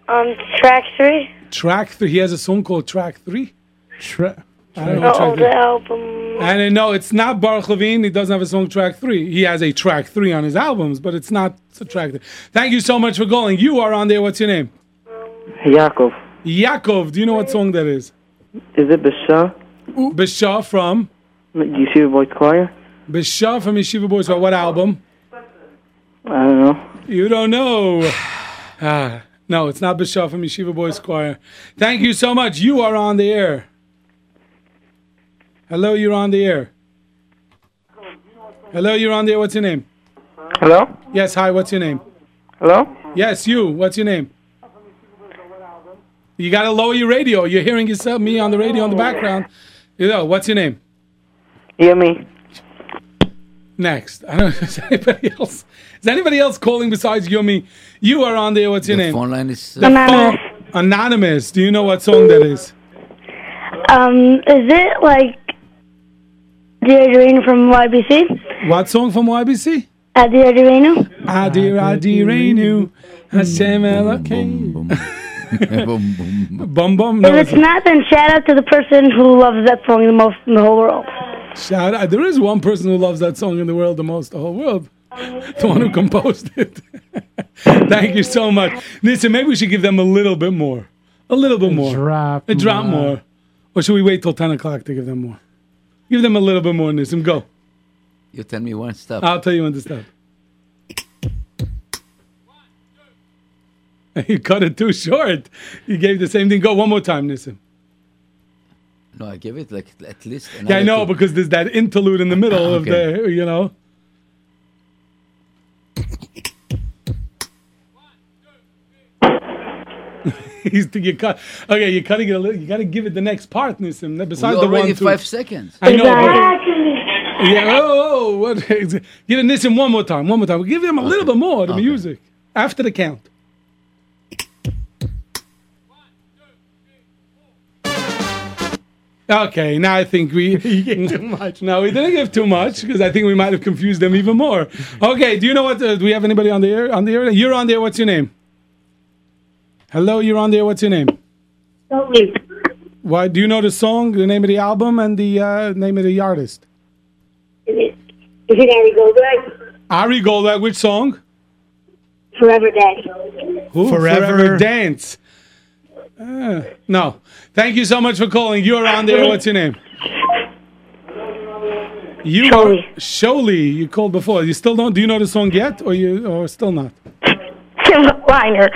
S9: um, track three.
S2: Track three. He has a song called Track Three.
S3: Tra-
S2: I don't know.
S9: The
S2: track
S9: old
S2: three.
S9: album.
S2: And uh, no, it's not Baruch Levine. He doesn't have a song track three. He has a track three on his albums, but it's not a track three. Thank you so much for calling. You are on there. What's your name?
S11: Yaakov.
S2: Yaakov. Do you know what song that is?
S11: Is it Bashar?
S2: Bashar from
S11: Do you see the voice choir?
S2: Bashar from Yeshiva Boys. Choir. What album?
S11: I don't know.
S2: You don't know. Ah, No, it's not Bishop from Yeshiva Boys Choir. Thank you so much. You are on the air. Hello, you're on the air. Hello, you're on the air. What's your name?
S11: Hello?
S2: Yes, hi, what's your name?
S11: Hello?
S2: Yes, you. What's your name? You got to lower your radio. You're hearing yourself, me on the radio in the background. You know, what's your name?
S11: Yummy.
S2: Next. I don't know. Is anybody else? Is anybody else calling besides Yumi? You are on there. What's your
S6: The
S2: name?
S6: phone line is.
S2: The
S9: Anonymous.
S2: phone- Anonymous. Do you know what song that is?
S9: Um, is it like Dear Doreen from YBC?
S2: What song from YBC?
S9: Uh, Dear Doreen?
S2: Adir Adirenu. Hashem Elokeinu.
S6: Boom, boom.
S2: Bum bum. No,
S9: if
S2: it's
S9: it's not, then shout out to the person who loves that song the most in the whole world.
S2: Shout out. There is one person who loves that song in the world the most, the whole world. The one who composed it. Thank you so much. Listen, maybe we should give them a little bit more. A little bit more.
S3: Drop.
S2: A drop more. Or should we wait till 10 o'clock to give them more? Give them a little bit more, Nissim. Go.
S6: You tell me one stop.
S2: I'll tell you when to stop. You cut it too short. You gave the same thing. Go one more time, Nissim.
S6: No, I give it like at least.
S2: Yeah, I know
S6: two.
S2: because there's that interlude in the middle of
S6: Okay.
S2: the, you know. He's you cut. Okay, you gotta get a little. You gotta give it the next part, Nissim. Besides
S6: We
S2: the
S6: already
S2: one, two.
S6: five seconds.
S2: I know. But, yeah. Oh, oh, what? Give it Nissim one more time. One more time. We Give him a little bit more. Of the music after the count. Okay, now I think we you gave too much. No, we didn't give too much because I think we might have confused them even more. Okay, do you know what? Uh, do we have anybody on the air? On the air? You're on there. What's your name? Hello, you're on there. What's your name? Why do you know the song, the name of the album, and the uh, name of the artist?
S10: Is it Ari Goldberg?
S2: Ari Goldberg. Which song?
S10: Forever Day.
S2: Who?
S3: Forever.
S2: Dance. Uh, no. Thank you so much for calling. You're on there. What's your name? You
S9: Sholi.
S2: Sholi. You called before. You still don't. Do you know the song yet, or you, or still not?
S9: Simcha Liner.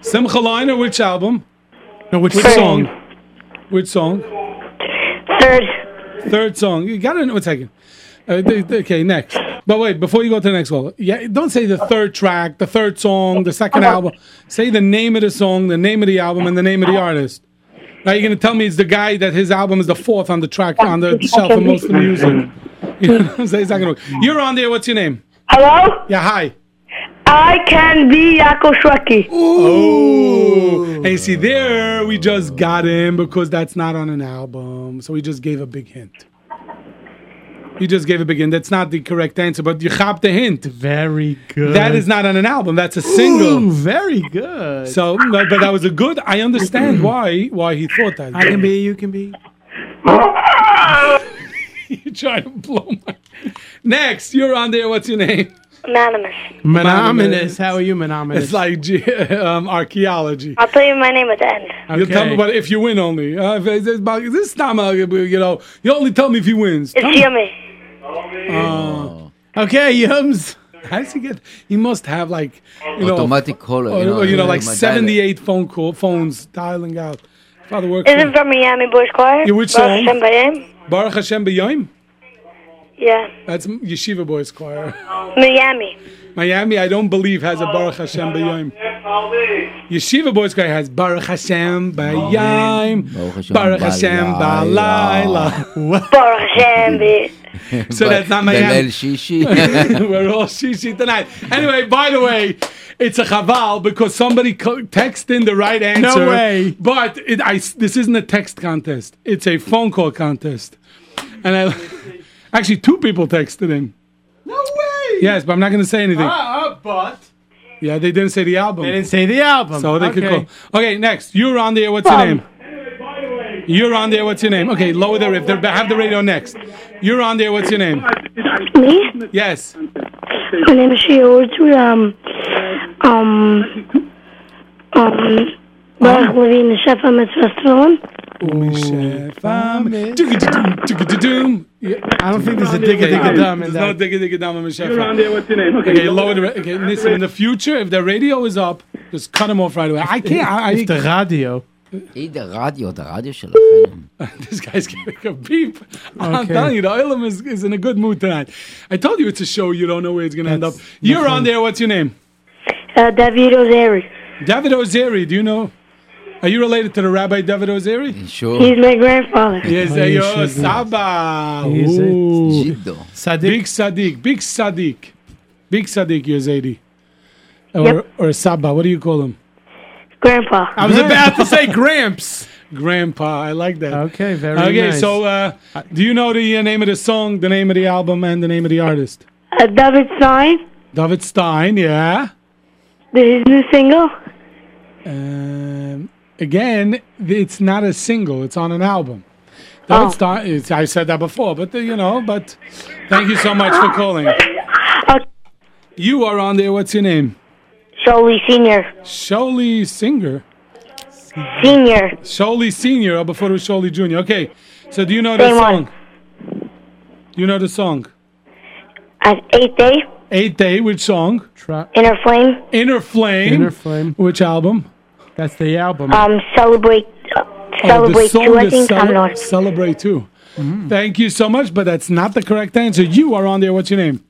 S2: Simcha Liner. Which album?
S3: No, which
S2: Which
S3: song?
S2: Which song?
S9: Third.
S2: Third song. You got to know. One second. Uh, okay, next. But wait, before you go to the next one, yeah, don't say the third track, the third song, the second album. Say the name of the song, the name of the album, and the name of the artist. Now you're gonna tell me it's the guy that his album is the fourth on the track on the shelf of most of the music. You know what I'm saying? It's not gonna work. You're on there. What's your name?
S9: Hello?
S2: Yeah, hi.
S9: I can be Yaakov Shweki.
S2: Oh, and you see there, we just got him because that's not on an album. So we just gave a big hint. You just gave a big hint. That's not the correct answer, but you got the hint.
S3: Very good.
S2: That is not on an album. That's a single.
S3: Ooh, very good.
S2: So, but, but that was a good. I understand why why he thought that.
S3: I can be, you can be.
S2: you trying to blow my. Next, you're on there. What's your name?
S9: Anonymous.
S3: Monominous. How are you, monominous?
S2: It's like um, archaeology.
S9: I'll tell you my name at the end.
S2: You'll tell me,
S3: Okay.
S2: but if you win only. Uh, if it's about, this is not, uh, you know, you only tell me if he wins. Tell
S9: It's
S2: me-
S9: yummy.
S3: Okay, Yums.
S2: How does he get? He must have like, you know,
S6: Automatic caller.
S2: Oh,
S6: you know,
S2: you know, like
S6: my dialect.
S2: seventy-eight phone call phones dialing out. Father works.
S9: Is it from Miami Boys Choir?
S2: Yeah, which
S9: Baruch
S2: song?
S9: Hashem Bayim?
S2: Baruch Hashem b'yoim.
S9: Yeah.
S2: That's Yeshiva Boys Choir.
S9: Miami.
S2: Miami, I don't believe has a Baruch Hashem b'yoim. Yeshiva Boys Choir has Baruch Hashem b'yoim. Baruch Hashem b'layla.
S9: Baruch Hashem Bay.
S2: So that's not
S6: Belel
S2: Miami.
S6: Shishi.
S2: We're all shishi tonight. Anyway, by the way, it's a chaval because somebody co- texted in the right answer.
S3: No way.
S2: But it, I, this isn't a text contest. It's a phone call contest. And I, actually, two people texted in.
S3: No way.
S2: Yes, but I'm not going to say anything.
S3: Uh, but
S2: Yeah, they didn't say the album.
S3: they didn't say the album.
S2: So they could
S3: Okay.
S2: call. Okay, next. You're on there. What's your name? You're on there. What's your name? Okay, lower the riff. They're- Have the radio next. You're on there. What's your name?
S9: Me?
S2: Yes.
S9: My name is Shia Ortu. Um, um, um, Baruch Levine Shefa Mitzvah Tefillin.
S2: Doom.
S3: I don't think there's a digga digga dum in
S2: There's no
S3: that.
S2: digga digga dum in Shefa. Okay, lower the. ra- Okay, listen. In the future, if the radio is up, Just cut him off right away. I can't. I,
S3: It's the radio.
S6: Jeder Radio, the radio show.
S2: this guy's giving a beep.
S3: Okay.
S2: I'm telling you, the Olam is, is in a good mood tonight. I told you it's a show. You don't know where it's going to end up. You're on there. What's your name?
S9: Uh, David Ozeri.
S2: David Ozeri. Do you know? Are you related to the Rabbi David Ozeri?
S6: Sure.
S9: He's my grandfather.
S2: Yes,
S3: oh, your
S2: Saba.
S3: He's
S6: Sadiq.
S2: Big Sadiq. Big Sadiq. Big Sadiq Yezedi. Or,
S9: yep.
S2: or Saba. What do you call him?
S9: Grandpa.
S3: I was about to say Gramps.
S2: Grandpa. I like that.
S3: Okay, very
S2: Okay,
S3: nice.
S2: so uh, do you know the uh, name of the song, the name of the album, and the name of the artist?
S9: Uh, David Stein.
S2: David Stein, yeah.
S9: His new single.
S2: Um, again, it's not a single; it's on an album. David
S9: Oh.
S2: Stein. It's, I said that before, but uh, you know. But thank you so much for calling. You are on there. What's your name?
S9: Sholey Senior.
S2: Sholey Singer.
S9: Senior.
S2: Sholey Senior. Oh, before it was Sholey Junior. Okay. So do you know the
S9: Same
S2: song?
S9: one.
S2: Do you know the song?
S9: At eighth day.
S2: Eighth Day. Which song?
S3: Try-
S9: Inner Flame.
S2: Inner Flame.
S3: Inner Flame.
S2: Which album?
S3: That's the album.
S9: Um, celebrate. Uh,
S2: Oh,
S9: celebrate
S2: the song
S9: two. I think
S2: Cele-
S9: coming on.
S2: Celebrate too. Thank you so much, but that's not the correct answer. You are on there. What's your name?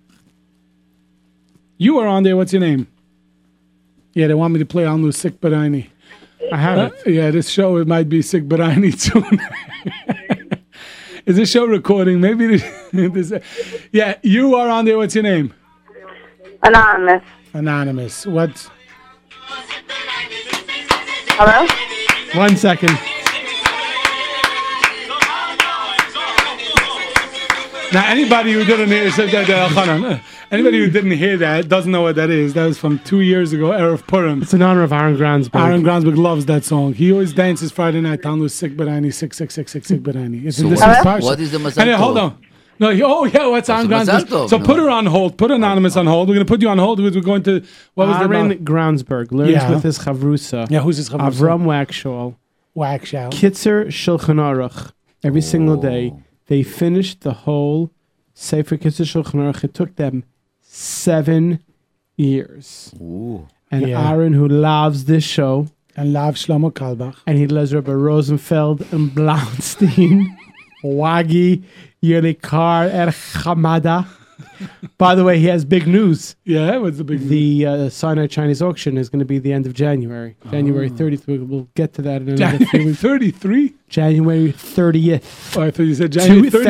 S2: You are on there. What's your name? Yeah, they want me to play Alnu Sick Barani.
S3: I have it.
S2: yeah, this show it might be Sick Barani soon. Is this show recording? Maybe this, this. Yeah, you are on there. What's your name?
S10: Anonymous.
S2: Anonymous. What?
S10: Hello?
S3: One second.
S2: Now, anybody who didn't hear said that, hold on. Uh, anybody who didn't hear that doesn't know what that is. That was from two years ago, Erev Purim.
S3: It's in honor of Aaron Gransberg.
S2: Aaron Gransberg loves that song. He always dances Friday night. Down with Sick Barani, Sick, Sick, Sick, Sick, Sick Barani. It's in
S6: So
S2: this
S6: what-
S2: week's
S6: what is the Mazal
S2: Anyway, hold on. No, he, oh yeah, what's Aaron
S6: What's
S2: Gransberg? So
S6: No.
S2: put her on hold. Put Anonymous on hold. We're going to put you on hold because we're going to. What was
S3: Aaron
S2: the
S3: Gransberg learns
S2: Yeah.
S3: with his chavrusa.
S2: Yeah, who's his chavrusa?
S3: Avram Waxhaw.
S2: Wax shout.
S3: Kitzur Shulchan Aruch. Every single day, oh. they finished the whole Sefer Kitzur Shulchan Aruch. It took them seven years.
S6: Ooh.
S3: And
S2: Yeah.
S3: Aaron, who loves this show,
S2: And loves Shlomo Carlebach.
S3: and he loves Rabbi Rosenfeld and Blaustein, Wagi, Yoely Kar, Er Hamada. By the way, he has big news.
S2: Yeah, what's the big
S3: The uh, Sinai Chinese auction is going to be the end of January, January 30th. We- We'll get to that in another few
S2: January
S3: weeks.
S2: 33?
S3: January 30th.
S2: Oh, I thought you said January 33.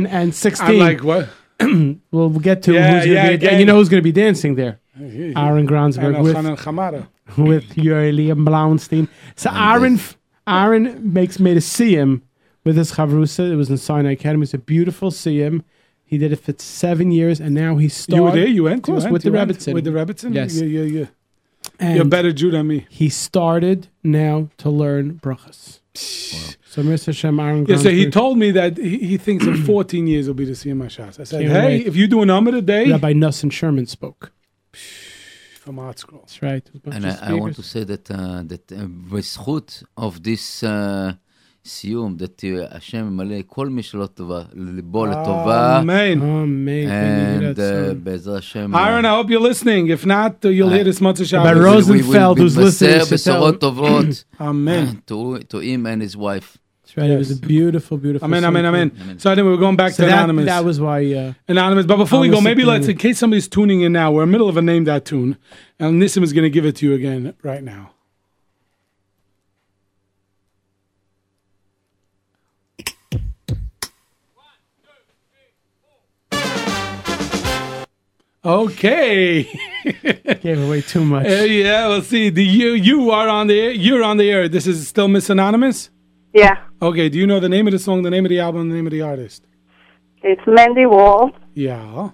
S3: 2016.
S2: I'm like, what?
S3: we'll, get to
S2: Yeah,
S3: who's going
S2: yeah,
S3: to be, and you know who's going to be dancing there. Aaron Gransberg with, with Yuri and Blaustein. So Aaron, Aaron makes made a siyum with his chavrusa. It was in Sinai Academy. It's a beautiful siyum. He did it for seven years, and now he started.
S2: You were there? You went?
S3: Of course,
S2: went,
S3: with the
S2: went? With the Rebbitzin?
S3: Yes.
S2: Yeah, yeah, yeah.
S3: And
S2: You're a better Jew than me.
S3: He started now to learn brachas. Wow. So Mr. Shem Aaron.
S2: Yeah, so he told me that he, he thinks in 14 years will be the Siyama Shas. I said,
S3: Can't
S2: hey,
S3: wait.
S2: if you do an a day.
S3: Rabbi Nosson Scherman spoke.
S2: From ArtScrolls.
S3: That's right.
S6: And I, I, want to say that uh, that uh, of this uh, סיום, that uh, השם ממלא כל מי שלא טובה, ליבו לטובה.
S2: Amen.
S3: Amen.
S6: And
S3: Can you hear
S6: uh,
S3: that
S6: בעזרת השם.
S2: Aaron, I hope you're listening. If not, uh, you'll hear this Motzah
S3: Rabbi
S2: Shabbos.
S3: Rosenfeld, who's listening,
S6: מתבשר
S3: should tell
S6: בשורות
S3: him.
S6: טובות
S2: Amen.
S6: to, to him and his wife.
S3: That's right. It was a beautiful, beautiful.
S2: Amen,
S3: song.
S2: amen, amen. So I think we're going back
S3: So
S2: to
S3: that,
S2: Anonymous.
S3: that was why. Uh,
S2: Anonymous. But before we
S3: I
S2: go,
S3: was
S2: maybe
S3: thinking-
S2: let's, in case somebody's tuning in now, we're in the middle of a name that tune. And Nissim is going to give it to you again right now. Okay.
S3: gave away too much.
S2: Uh, yeah, we'll see. The you you are on the air. You're on the air. This is still Miss Anonymous.
S10: Yeah.
S2: Okay. Do you know the name of the song, the name of the album, the name of the artist?
S10: It's Mandy Wall.
S2: Yeah.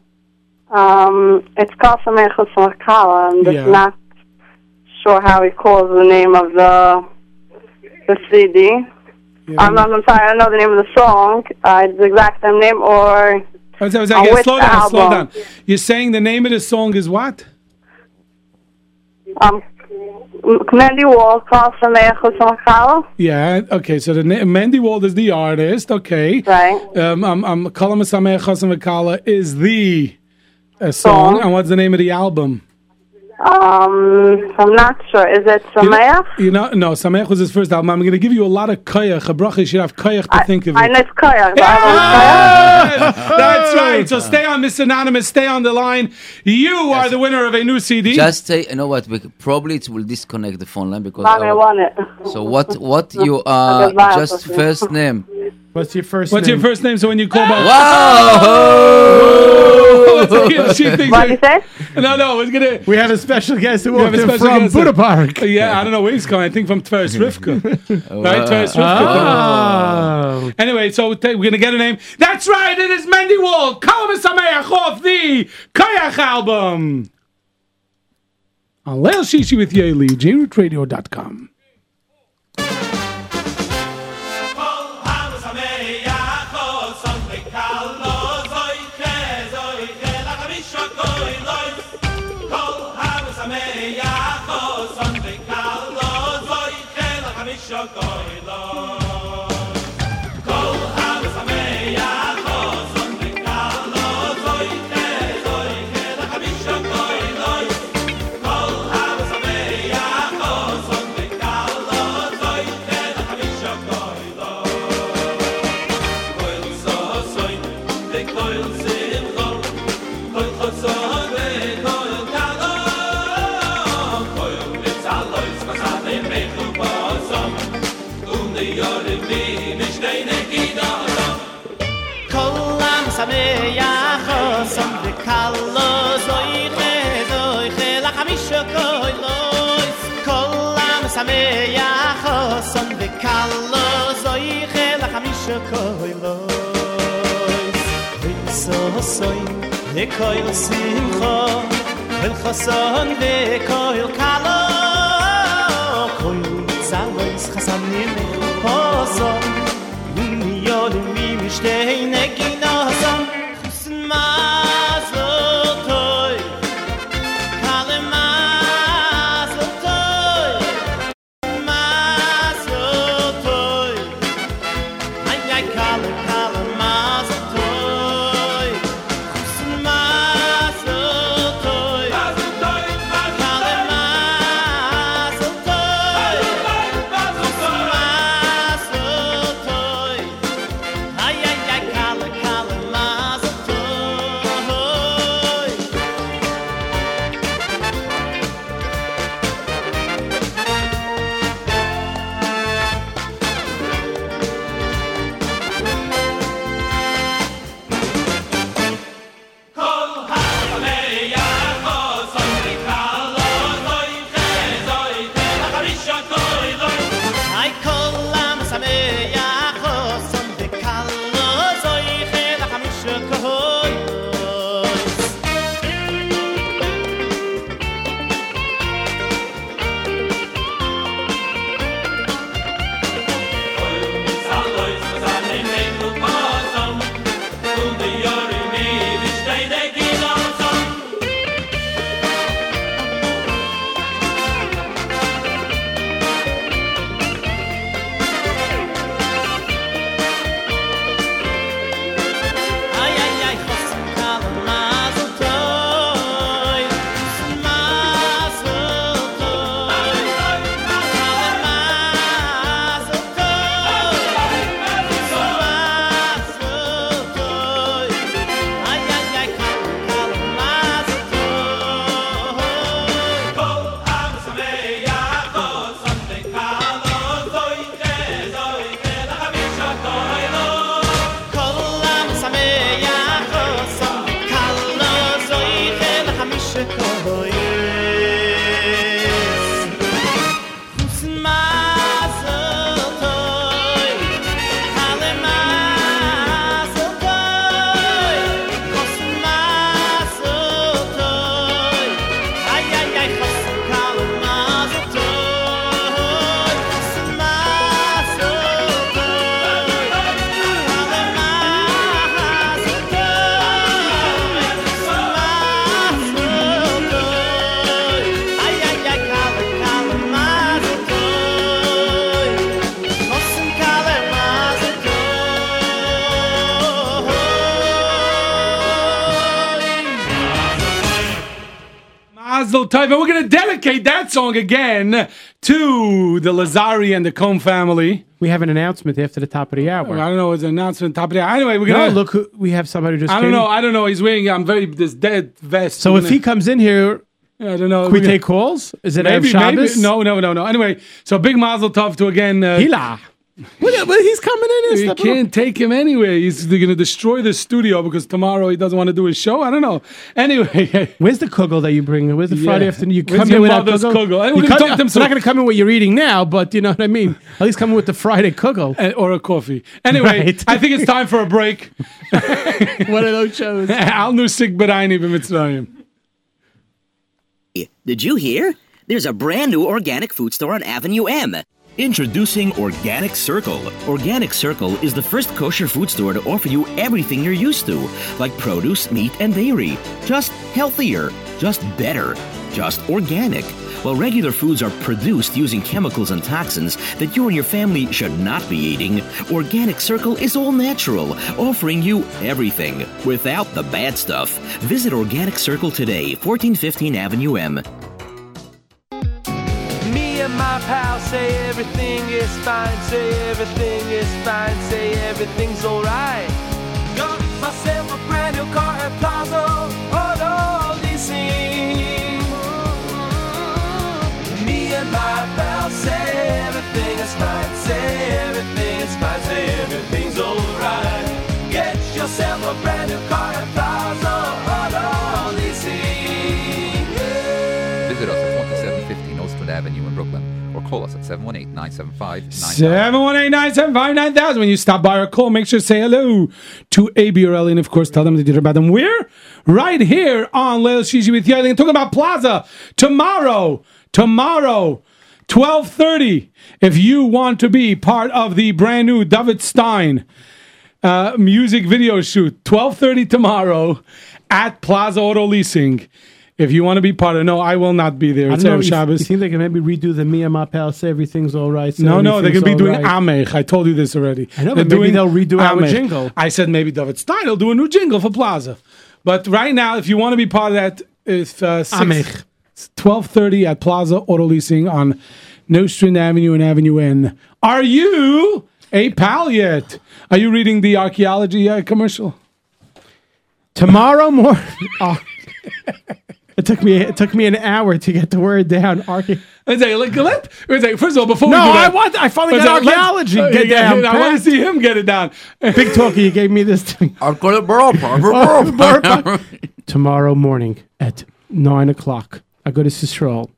S10: Um, it's Kasam Echos Makala. I'm just
S2: Yeah.
S10: not sure how he calls the name of the the CD. I'm, not, I'm sorry, I don't know the name of the song. Uh, it's the exact same name, or
S2: I was, I was yeah,
S10: which
S2: slow down, slow down. You're saying the name of the song is what?
S10: um, Mandy Echos
S2: Yeah. Okay. So the na- Mendy Wald is the artist. Okay.
S10: Right.
S2: Um. Um. um is the uh, song.
S10: Song.
S2: And what's the name of the album?
S10: Um, I'm not sure. Is it Sameach?
S2: You know, no, Sameach was his first album. I'm going to give you a lot of kayach, a bracha. You should have kayach to think of
S10: I
S2: it.
S10: know it's Koyach.
S2: That's right. So stay on, Miss Anonymous. Stay on the line. You are the winner of a new CD.
S6: Just say, you know what? We, probably it will disconnect the phone line because.
S10: Mommy, I
S6: our-
S10: want it.
S6: so what? What you are?
S10: Goodbye,
S6: Just first name.
S3: What's your first
S2: What's
S3: name?
S2: your first name? So when you call back.
S6: Wow!
S2: she thinks
S10: What did you say?
S2: No, no, it's gonna.
S3: We have a special guest who
S2: We have
S3: walked
S2: a
S3: in
S2: special
S3: from
S2: guest.
S3: Buddha Park.
S2: Yeah, I don't know where he's coming. I think from Tveres Rivka. right? Tveres Rivka.
S3: Oh. Ah.
S2: Anyway, so we're gonna get a name. That's right. It is Mendy Wald. Kalam Sameach off the Koyach album. On Leil Shishi with Yoely, jrootradio.com.
S12: לכל שמחו כל וכל קלו כל צלויס חסן נמר מיליון ממשתי נגיד
S2: Mazel Tov. And we're going to dedicate that song again to the Lazari and the Combe family.
S3: We have an announcement after the top of the hour.
S2: I don't know. It's an announcement top of the hour. Anyway, we're going to
S3: look, who- we have somebody just
S2: I don't
S3: came.
S2: know. I don't know. He's wearing. I'm very this dead vest.
S3: So if
S2: gonna-
S3: he comes in here,
S2: I don't know.
S3: can we
S2: gonna-
S3: take calls? Is it
S2: maybe,
S3: Erev Shabbos?
S2: maybe no, no, no, no. Anyway, so big Mazel Tov to again. Uh,
S3: Hila. Well, well, he's coming in. and
S2: You can't take him anyway. He's going to destroy the studio because tomorrow he doesn't want to do his show. I don't know. Anyway,
S3: Where's the kugel that you bring? Where's the
S2: Yeah.
S3: Friday afternoon? You
S2: Where's
S3: come
S2: your
S3: in with that
S2: mother's
S3: kugel.
S2: kugel? Hey,
S3: You
S2: we're
S3: come-
S2: talk to them
S3: We're not going to come in what you're eating now, but you know what I mean. At least come in with the Friday kugel.
S2: Uh, or a coffee. Anyway,
S3: Right.
S2: I think it's time for a break.
S3: One of those shows.
S2: Al Nusik B'Rayni B'Mitzrayim.
S13: Did you hear? There's a brand new organic food store on Avenue M. Introducing Organic Circle. Organic Circle is the first kosher food store to offer you everything you're used to, like produce, meat, and dairy. Just healthier, just better, just organic. While regular foods are produced using chemicals and toxins that you and your family should not be eating, Organic Circle is all natural, offering you everything without the bad stuff. Visit Organic Circle today, 1415 Avenue M.
S7: My pal say everything is fine, say everything is fine, say everything's alright. Got myself a brand new car at Plaza Auto Leasing. Me and my pal say everything is fine, say everything is fine, say everything's alright. Get yourself a brand
S5: call us at 718 975
S2: 718-975-9000. When you stop by or call, make sure to say hello to AB or Ellie, and of course tell them that you about them. We're right here on Leil Shishi with Yoely and talking about Plaza tomorrow. Tomorrow. 12:30 if you want to be part of the brand new David Stein uh, music video shoot 12:30 tomorrow at Plaza Auto Leasing if you want to be part of no I will not be there
S3: I
S2: it's. Erev Shabbos
S3: you think they can maybe redo the Me and My Pal say everything's all right? say
S2: no, no, they're going to be doing
S3: right.
S2: Amech. I told you this already.
S3: I know,
S2: They're
S3: but maybe they'll redo our jingle.
S2: I said maybe David Stein will do a new jingle for Plaza. But right now, if you want to be part of that, it's uh,
S3: Amech.
S2: it's 1230 at Plaza Auto Leasing on Nostrand Avenue and Avenue N. Are you a pal yet? Are you reading the archaeology uh, commercial?
S3: Tomorrow morning. Oh. it took me. It took me an hour to get the word down. Arche-
S2: Let's say, like, let, let's say, first of all, before
S3: No,
S2: we do
S3: I
S2: that,
S3: want- I finally got
S2: say,
S3: archaeology.
S2: uh,
S3: Get
S2: yeah,
S3: down,
S2: I want to see him get it down.
S3: Big talker, you gave me this thing.
S6: I'll call it Burrow.
S3: Tomorrow morning at nine o'clock, Agudas Yisrael,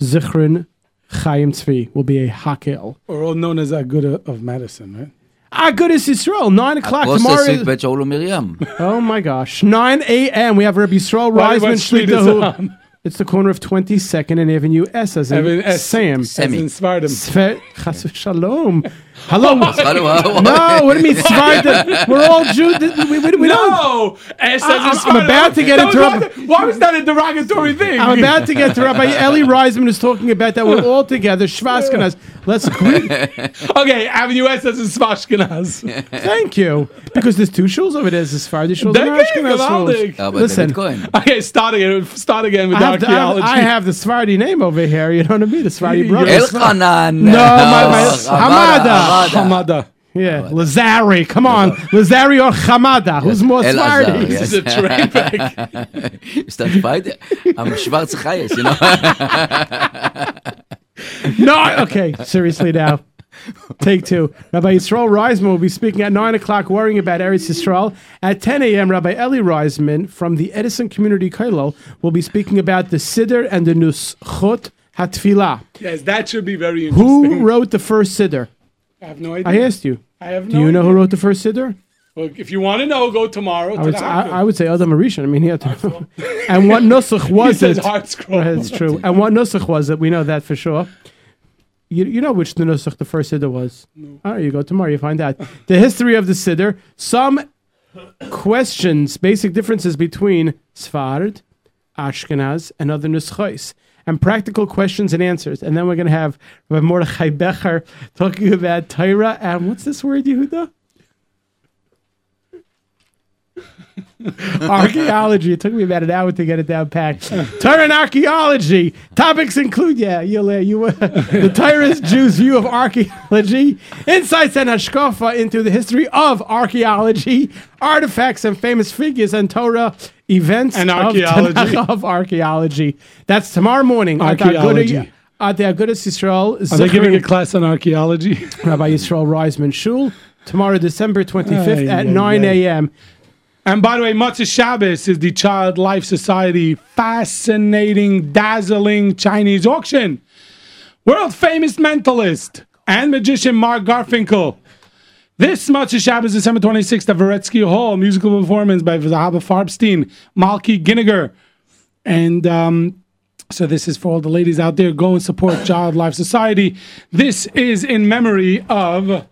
S3: Zichron Chaim Tzvi will be a hakel.
S2: Or all known as Aguda of Madison, right?
S3: Ah, Agudas Yisrael, nine o'clock tomorrow.
S6: the bet Shaul Miriam?
S3: Oh my gosh, nine a.m. We have Rabbi Yisrael
S2: What- what
S3: Reisman
S2: street is
S3: Shlidahu.
S2: it on?
S3: It's the corner of 22nd and Avenue S as in
S2: Evan S.
S3: Sam.
S2: As in Svardim.
S3: Sve- Chas Shalom. Hello.
S6: Hello.
S3: no, what do you mean Svardim? We're all Jews. We, we, we don't.
S2: no, S as in
S3: I- I'm- I'm about to get
S2: That was
S3: interrupted.
S2: not- Why was that a derogatory thing?
S3: I'm about to get to Rabbi Eli Reisman is talking about that we're all together. Shvaskenas. Let's agree.
S2: okay, Avenue S as in Svashkenaz.
S3: Thank you. Because there's two shuls over there. There's a Sephardi shul and
S2: Thank you,
S3: Ashkenaz
S2: geweldig.
S3: shuls. Listen,
S2: Okay, start again. Start again with
S3: I have, the, I, have,
S2: archaeology.
S3: I have the Sephardi name over here. You know what I mean? The Sephardi
S2: You're
S3: brothers.
S6: Elchanan.
S3: No, my, my
S6: Hamada.
S3: Hamada.
S2: Hamada.
S3: Yeah, Lazari. Come on, Lazari or Hamada. Who's more
S6: El
S3: Sephardi?
S6: Azar,
S2: This is a train wreck.
S6: Ist das beide? Am schwarzen Chayes, you know?
S3: No, okay, seriously now. Take two. Rabbi Yisrael Reisman will be speaking at 9 o'clock, worrying about Eretz Yisrael. At 10 a.m., Rabbi Eli Reisman from the Edison Community Kollel will be speaking about the Siddur and the Nuschot HaTfilah.
S2: Yes, that should be very interesting.
S3: Who wrote the first Siddur?
S2: I have no idea.
S3: I asked you.
S2: I have no Do
S3: you know who wrote the first Siddur?
S2: Well, if you want to know, go tomorrow
S3: I
S2: to
S3: would,
S2: the
S3: say, I, I would say Adam Arishan. I mean, he had to know. and what Nusach was
S2: says
S3: it?
S2: hard scroll.
S3: That's true. And what Nusach was it? We know that for sure. You, you know which the Nusach the first Siddur was. All right, you go tomorrow, you find out. the history of the Siddur, some questions, basic differences between Sfard, Ashkenaz, and other Nuschos, and practical questions and answers. And then we're going to have Rabbi Mordechai Becher talking about Torah and what's this word, Yehuda? archaeology. It took me about an hour to get it down packed. Torah and archaeology. Topics include, yeah, you'll, uh, you, uh, the Torah's Jews' view of archaeology, insights and hashkafa into the history of archaeology, artifacts and famous figures and Torah events
S2: And archaeology.
S3: Tanakh Of, archaeology. That's tomorrow morning.
S2: Archaeology.
S3: At the Agudas Yisrael.
S2: Are they giving a class on archaeology?
S3: Rabbi Yisrael Reisman Shul tomorrow, December 25th
S2: Ay,
S3: at
S2: ay,
S3: 9 a.m.
S2: And by the way, Motzei Shabbos is the Child Life Society fascinating, dazzling Chinese auction. World famous mentalist and magician Mark Garfinkel. This Motzei Shabbos, December 26th at Varetsky Hall, musical performance by Zahaba Farbstein, Malky Ginniger. And um, so this is for all the ladies out there. Go and support Child Life Society. This is in memory of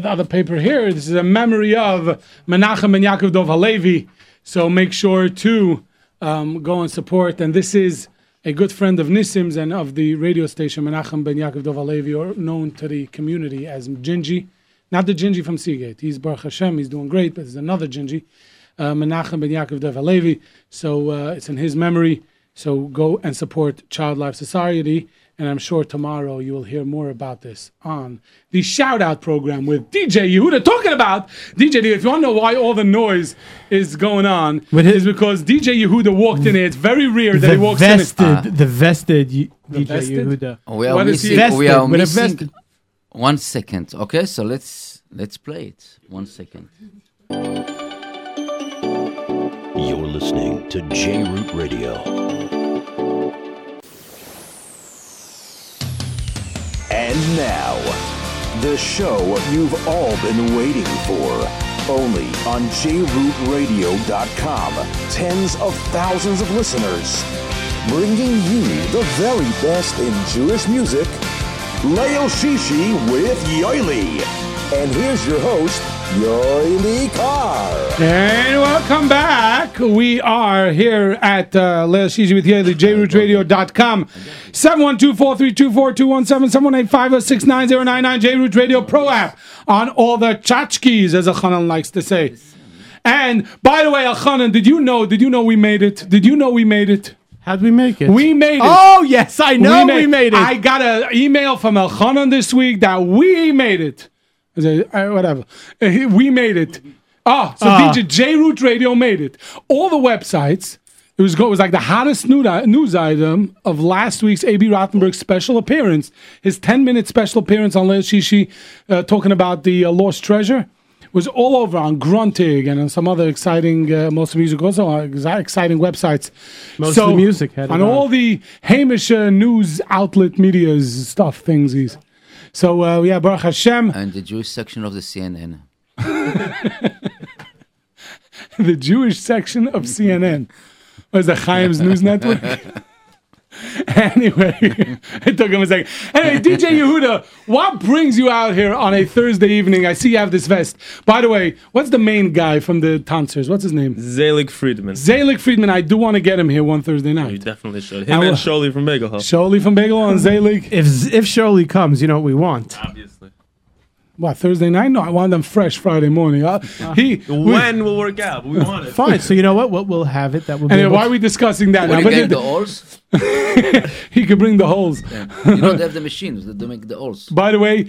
S2: the other paper here. This is a memory of Menachem and Yaakov Dov Halevi. So make sure to um, go and support. And this is a good friend of Nissim's and of the radio station, Menachem ben Yaakov Dov Halevi, or known to the community as Gingy. Not the Gingy from Seagate. He's Baruch Hashem. He's doing great, but there's another Gingy, uh, Menachem ben Yaakov Dov Halevi. So uh, it's in his memory. So go and support Child Life Society. And I'm sure tomorrow you will hear more about this on the shout out program with DJ Yehuda talking about DJ. Yehuda. If you want to know why all the noise is going on, is because DJ Yehuda walked in here. It's very rare that
S3: the
S2: he walks
S3: vested,
S2: in.
S3: the vested y- DJ
S2: vested?
S3: Yehuda.
S6: We are
S2: What is he-
S6: missing. We are
S3: Vested, with a
S6: missing.
S3: vested-
S6: One second. Okay, so let's let's play it. One second.
S1: You're listening to J Root Radio. And now, the show you've all been waiting for. Only on jrootradio.com. Tens of thousands of listeners. Bringing you the very best in Jewish music. Leil Shishi with Yoely. And here's your host, Yoely Kar.
S2: And welcome back. We are here at uh, Leil Shishi with Yoely, jrootradio.com. 712-432-4217, 718-506-9099, J-Root Radio Pro app on all the tchotchkes, as Elchanan likes to say. And by the way, Elchanan, did you know, did you know we made it? Did you know we made it?
S3: How'd we make it?
S2: We made it.
S3: Oh, yes, I know we made it.
S2: I got an email from Elchanan this week that we made it. "Uh, whatever. Uh, We made it. Oh, so
S3: Ah.
S2: DJ J Root Radio made it. All the websites. It was, go- it was like the hottest news, news item of last week's AB Rothenberg special appearance. His 10 minute special appearance on Leil Shishi uh, talking about the uh, lost treasure was all over on Gruntig and on some other exciting, uh, most of the music also on exciting websites.
S3: Most of the music had
S2: on all the Hamish uh, news outlet media's stuff, thingsies. So uh, yeah, Baruch Hashem,
S6: And the Jewish section of the CNN.
S2: the Jewish section of CNN. What is that, Chaim's News Network? anyway, it took him a second. Anyway, DJ Yehuda, what brings you out here on a Thursday evening? I see you have this vest. By the way, what's the main guy from the Tonsers? What's his name?
S14: Zelig Friedman.
S2: Zalik Friedman. I do want to get him here one Thursday night.
S14: You definitely should.
S2: I
S14: Him
S2: will-
S14: and Sholi from Bagel Hut.
S2: Sholi from Bagel and Zalik.
S3: If if Shirley comes, you know what we want.
S14: Obviously.
S2: What, Thursday night? No, I want them fresh Friday morning. Uh, he,
S14: When will work out? We want it.
S3: Fine. So you know what? We'll, we'll have it. That will be.
S2: and
S3: able
S2: why
S3: to-
S2: are we discussing that?
S6: What
S2: now?
S6: do you
S2: But the-
S6: the alls?
S2: he could bring the holes.
S6: You don't have the machines that do make the alls.
S2: By the way,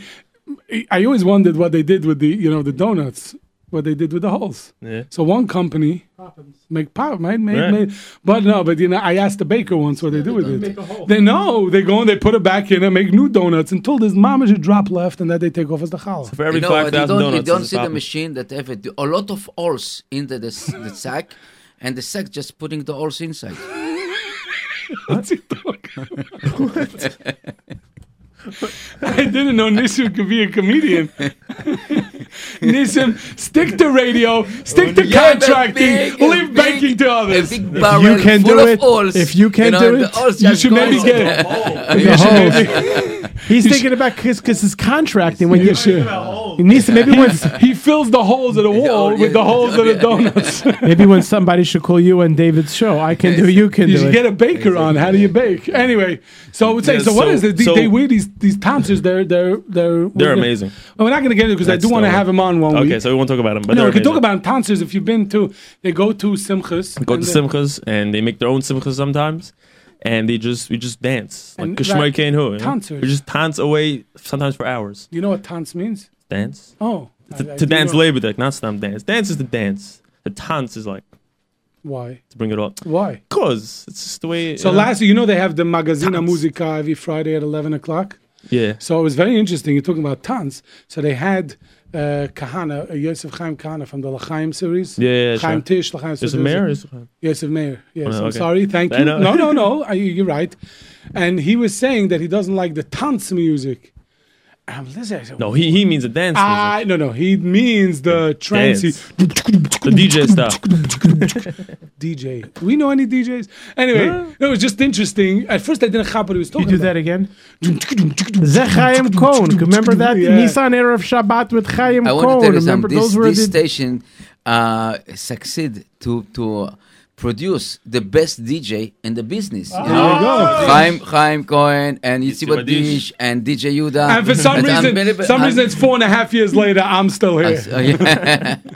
S2: I always wondered what they did with the you know the donuts. What they did with the holes.
S14: Yeah.
S2: So one company make pop, made, made,
S14: Right.
S2: made. But no, but you know, I asked the baker once what they do with it. They know they go and they put it back in and make new donuts until there's mama should drop left and then they take off as the challah.
S14: For every
S6: You know,
S14: 5,000
S6: don't, you don't see the machine that have a, a lot of holes into the, the sack, and the sack just putting the holes inside.
S2: What's he talking about? I didn't know Nissim could be a comedian. Nissim, stick to radio, stick to
S6: You
S2: contracting,
S6: big-
S2: leave
S6: a
S2: banking to others.
S6: big barrel
S3: you can do it,
S6: alls.
S3: if you can
S6: know,
S3: do it,
S2: You should maybe get it.
S3: The
S2: You should
S3: holes.
S2: maybe-
S3: He's thinking about because his contracting when
S2: You
S3: you
S2: should.
S3: Nisa, maybe when
S2: He fills the holes of the wall with the holes of the donuts.
S3: maybe when somebody should call you and David's show, I can do, you can
S2: You
S3: do
S2: should
S3: it.
S2: get a baker on. How do you bake? Anyway, so I would say, so, what
S14: so-
S2: is it? They,
S14: so-
S2: they wear these these dancers. They're they're they're
S14: They're
S2: we're-
S14: amazing.
S2: Well, we're not going to get into it because I do want to have him on one
S14: Okay,
S2: week.
S14: so we won't talk about them. But
S2: no, we can talk about dancers if you've been to. They go to simchas.
S14: go to simchas and they make their own simchas sometimes, and they just we just dance like
S2: that-
S14: and who. We just dance away sometimes for hours.
S2: You know what tanz means?
S14: Dance.
S2: Oh,
S14: To,
S2: I- I
S14: to dance
S2: know-
S14: labor deck, not stam dance. Dance is the dance. The dance is like
S2: Why?
S14: to bring it up.
S2: Why?
S14: Cause it's just the way.
S2: So
S14: know?
S2: last year, you know, they have the Magazina Musica every Friday at eleven o'clock.
S14: Yeah.
S2: So it was very interesting. You're talking about tanz. So they had uh, Kahana, uh, Yosef Chaim Kahana from the Lachaim series.
S14: Yeah, yeah,
S2: Chaim
S14: sure.
S2: Tish, Lachaim.
S14: Yosef
S2: there's
S14: Meir Yosef?
S2: Meir. Yes,
S14: Oh,
S2: I'm
S14: okay.
S2: sorry. Thank you. No, no, no. I, you're right. And he was saying that he doesn't like the tanz music. And I'm listening. I said,
S14: No, he he means a dance. music.
S2: I, no, no. He means the trancy.
S14: The DJ stuff.
S2: DJ. We know any DJs? Anyway, it was just interesting. At first, I didn't have what he was talking.
S3: You
S2: talking
S3: do
S2: about.
S3: that again? Zechayim Cohn. Remember that?
S2: Yeah.
S3: Nissan Era of Shabbat with Chaim
S6: I want to tell you
S3: Remember
S6: something. This,
S3: those were
S6: this
S3: the
S6: station uh, succeed to to produce the best DJ in the business. You
S2: There
S6: know?
S2: you go.
S6: Chaim Chaim Cohen and Yitziba
S14: Yitziba
S6: Dish and DJ Yuda.
S2: And for some reason, some reason, it's four and a half years later. I'm still here.
S6: Uh, yeah.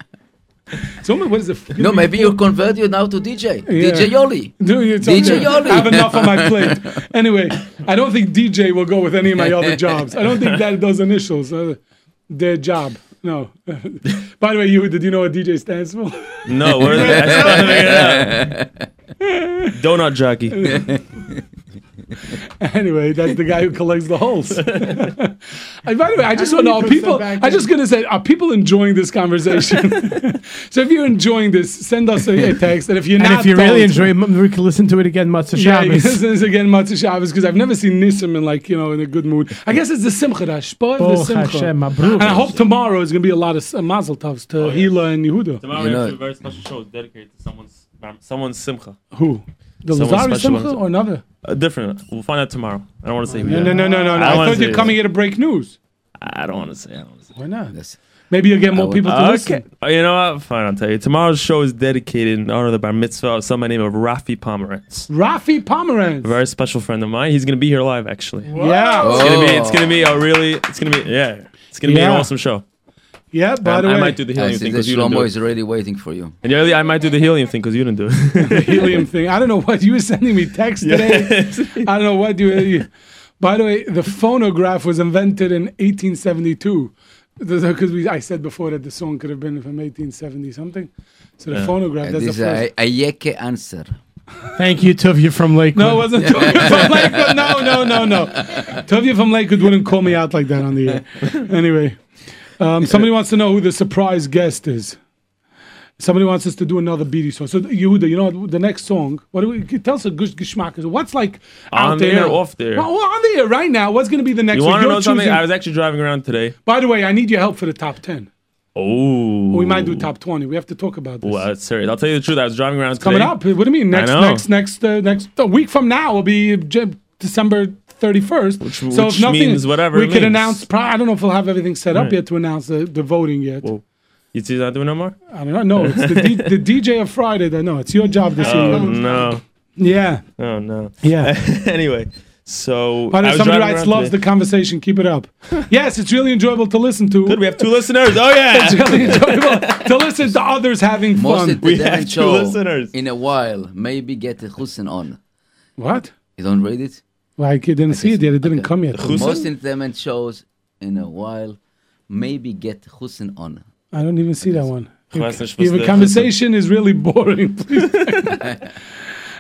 S2: So what is it?
S6: no, maybe you convert you now to DJ.
S2: Yeah.
S6: DJ Yoely.
S2: No, it's
S6: DJ
S2: okay.
S6: Yoely.
S2: I have enough on my plate. Anyway, I don't think DJ will go with any of my other jobs. I don't think that those initials, uh, their job. No. By the way, you did you know what DJ stands for?
S14: No, where are they? I still haven't figured it out. Donut jockey.
S2: anyway, that's the guy who collects the holes. And by the way, I just want to
S3: know
S2: know
S3: you put
S2: people. I'm just gonna say, are people enjoying this conversation? so if you're enjoying this, send us a, a text, and if you're
S3: And
S2: not,
S3: if you really enjoy it, we can listen to it again, Motzei Shabbos.
S2: Yeah, you can listen to this again, Motzei Shabbos, because I've never seen Nissim in like you know in a good mood. I guess it's the Simcha, the Shpor, the Simcha. And I hope tomorrow is gonna be a lot of uh, Mazel Tovs to Hila and Yehuda.
S14: Tomorrow
S6: You
S14: we
S6: know-
S14: have a very special show dedicated to someone's someone's simcha.
S2: Who? The
S14: Someone
S2: Lazari
S14: special
S2: Simcha or another?
S14: Uh, different. We'll find out tomorrow. I don't want to say who.
S2: No,
S14: yet.
S2: no, no, no, no. no.
S14: I,
S2: I, thought you're coming here to break news.
S14: I don't want to say. I don't want to say.
S2: Why not?
S6: Yes.
S2: Maybe you'll get more people to
S14: Okay.
S2: listen.
S14: Uh, You know what? Fine, I'll tell you. Tomorrow's show is dedicated in honor of the bar mitzvah of somebody named Rafi Pomerantz.
S2: Rafi Pomerantz.
S14: A very special friend of mine. He's gonna be here live, actually.
S2: Yeah.
S14: It's gonna be. It's gonna be a really. It's gonna be. Yeah. It's gonna be an awesome show.
S2: Yeah, by the
S14: I,
S2: way,
S14: I might do the
S6: I
S14: helium thing because you didn't do
S6: Shlomo
S14: it.
S6: is already waiting for you.
S14: And Yoely, I might do the helium thing because you didn't do it.
S2: the helium thing. I don't know what you were sending me text today. I don't know what you, you. By the way, the phonograph was invented in 1872. Because we, I said before that the song could have been from 1870 something. So the
S14: Yeah.
S2: phonograph.
S6: Uh,
S2: That's the
S6: this is
S2: first.
S6: a, a Yeke answer.
S3: Thank you, Tuvia from Lakewood.
S2: No, it wasn't Tovia from Lakewood. No, no, no, no. Tovia from Lakewood wouldn't call me out like that on the air. Anyway, um, somebody wants to know who the surprise guest is. Somebody wants us to do another beady song. So Yehuda, you know the next song. What do we tell us a good geschmack is? What's like out
S14: On the
S2: there
S14: air, off the air?
S2: Well, well, on the air right now. What's going to be the next?
S14: you want to know something? I was actually driving around today.
S2: By the way, I need your help for the top ten.
S14: Oh.
S2: We might do top twenty. We have to talk about this.
S14: Well, that's serious. I'll tell you the truth. I was driving around
S2: Coming
S14: today.
S2: Coming up. What do you mean? Next, next, next, uh, next a week from now will be December thirty first.
S14: Which-
S2: so
S14: which
S2: if nothing,
S14: means whatever
S2: we could announce. Pro- I don't know if we'll have everything set up
S14: Right.
S2: yet to announce the, the voting yet.
S14: Whoa. You see not doing no more?
S2: I don't know. No, it's the, D- the DJ of Friday. That no, it's your job this
S14: Oh
S2: year.
S14: no.
S2: Yeah.
S14: Oh no.
S2: Yeah.
S14: anyway, so
S2: By the
S14: I
S2: way,
S14: was
S2: somebody writes loves
S14: today.
S2: the conversation. Keep it up. yes, it's really enjoyable to listen to.
S14: Good, we have two listeners. Oh yeah.
S2: it's really enjoyable to listen to others having
S6: Most
S2: fun.
S14: We have two listeners.
S6: in a while. Maybe get a Hussein on.
S2: What?
S6: You don't read it?
S2: Like you didn't see it yet. It didn't come yet.
S14: Hussein?
S6: Most entertainment shows in a while. Maybe get Hussein on.
S2: I don't even see that one.
S14: Ich weiß nicht, was
S2: Your conversation is really boring. Please.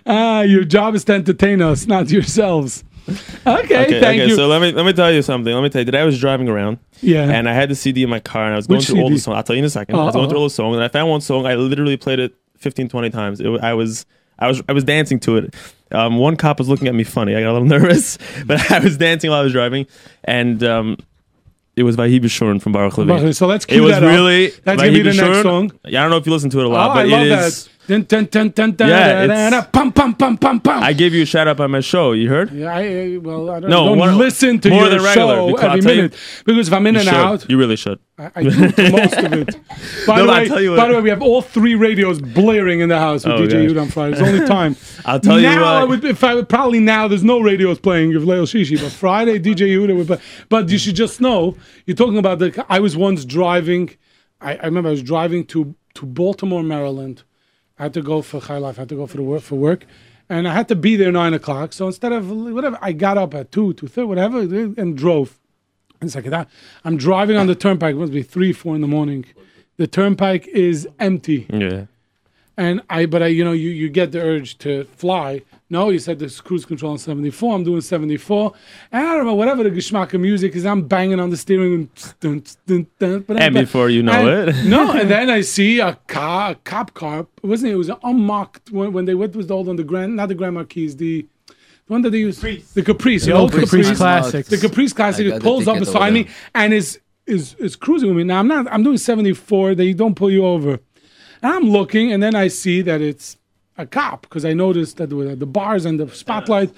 S2: ah, your job is to entertain us, not yourselves. Okay,
S14: Okay,
S2: thank
S14: okay,
S2: you.
S14: so let me let me tell you something. Let me tell you. Today I was driving around,
S2: Yeah.
S14: and I had the CD in my car, and I was going
S2: Which
S14: through all the
S2: CD?
S14: songs. I'll tell you in a second. I was going through all the songs, and I found one song. I literally played it 15, 20 times. It, I was I was I was dancing to it. Um, one cop was looking at me funny. I got a little nervous, but I was dancing while I was driving, and um, it was Vahi B'Shurn from Baruch Levi.
S2: So let's
S14: It was
S2: that up.
S14: really
S2: That's gonna be the next song.
S14: Yeah, I don't know if you listen to it a lot,
S2: Oh,
S14: but
S2: I love
S14: it is.
S2: Dun, dun, dun, dun, dun,
S14: Yeah,
S2: dun, dun, pum, pum, pum, pum, pum.
S14: I gave you a shout out on my show. You heard?
S2: Yeah, I, well, I don't,
S14: No,
S2: don't
S14: one-
S2: listen to
S14: more
S2: your
S14: than regular,
S2: show every
S14: tell you-
S2: because if I'm in and
S14: should.
S2: out,
S14: You really should.
S2: I, I do most of it. By,
S14: No,
S2: the way,
S14: tell you
S2: by
S14: what-
S2: the way, we have all three radios blaring in the house with
S14: Oh,
S2: DJ. Yuda on Friday. It's the only time.
S14: I'll tell you
S2: now I would, if I would probably now there's no radios playing of Leil Shishi, but Friday DJ Yuda would. Play. But you should just know you're talking about the. I was once driving. I, I remember I was driving to to Baltimore, Maryland. I had to go for high life. I had to go for work for work, and I had to be there nine o'clock. So instead of whatever, I got up at two, two thirty, whatever, and drove. And it's like that. I'm driving on the turnpike. It must be three, four in the morning. The turnpike is empty.
S14: Yeah.
S2: And I, but I, you know, you, you get the urge to fly. No, you said there's cruise control on 74. I'm doing 74. And I don't know, whatever the geschmack of music is, I'm banging on the steering and dun, dun, dun, dun,
S14: And before you know
S2: and-
S14: it.
S2: no, and then I see a car, a cop car. It wasn't it? It was an unmarked when, when they went with the old on the Grand, not the Grand Marquis, the the one that they used, the Caprice,
S3: The old Caprice Classics.
S2: the Caprice Classic. It pulls up beside me and is is is cruising with me. Now I'm not. I'm doing 74. They don't pull you over. I'm looking, and then I see that it's a cop because I noticed that the, bars and the spotlight,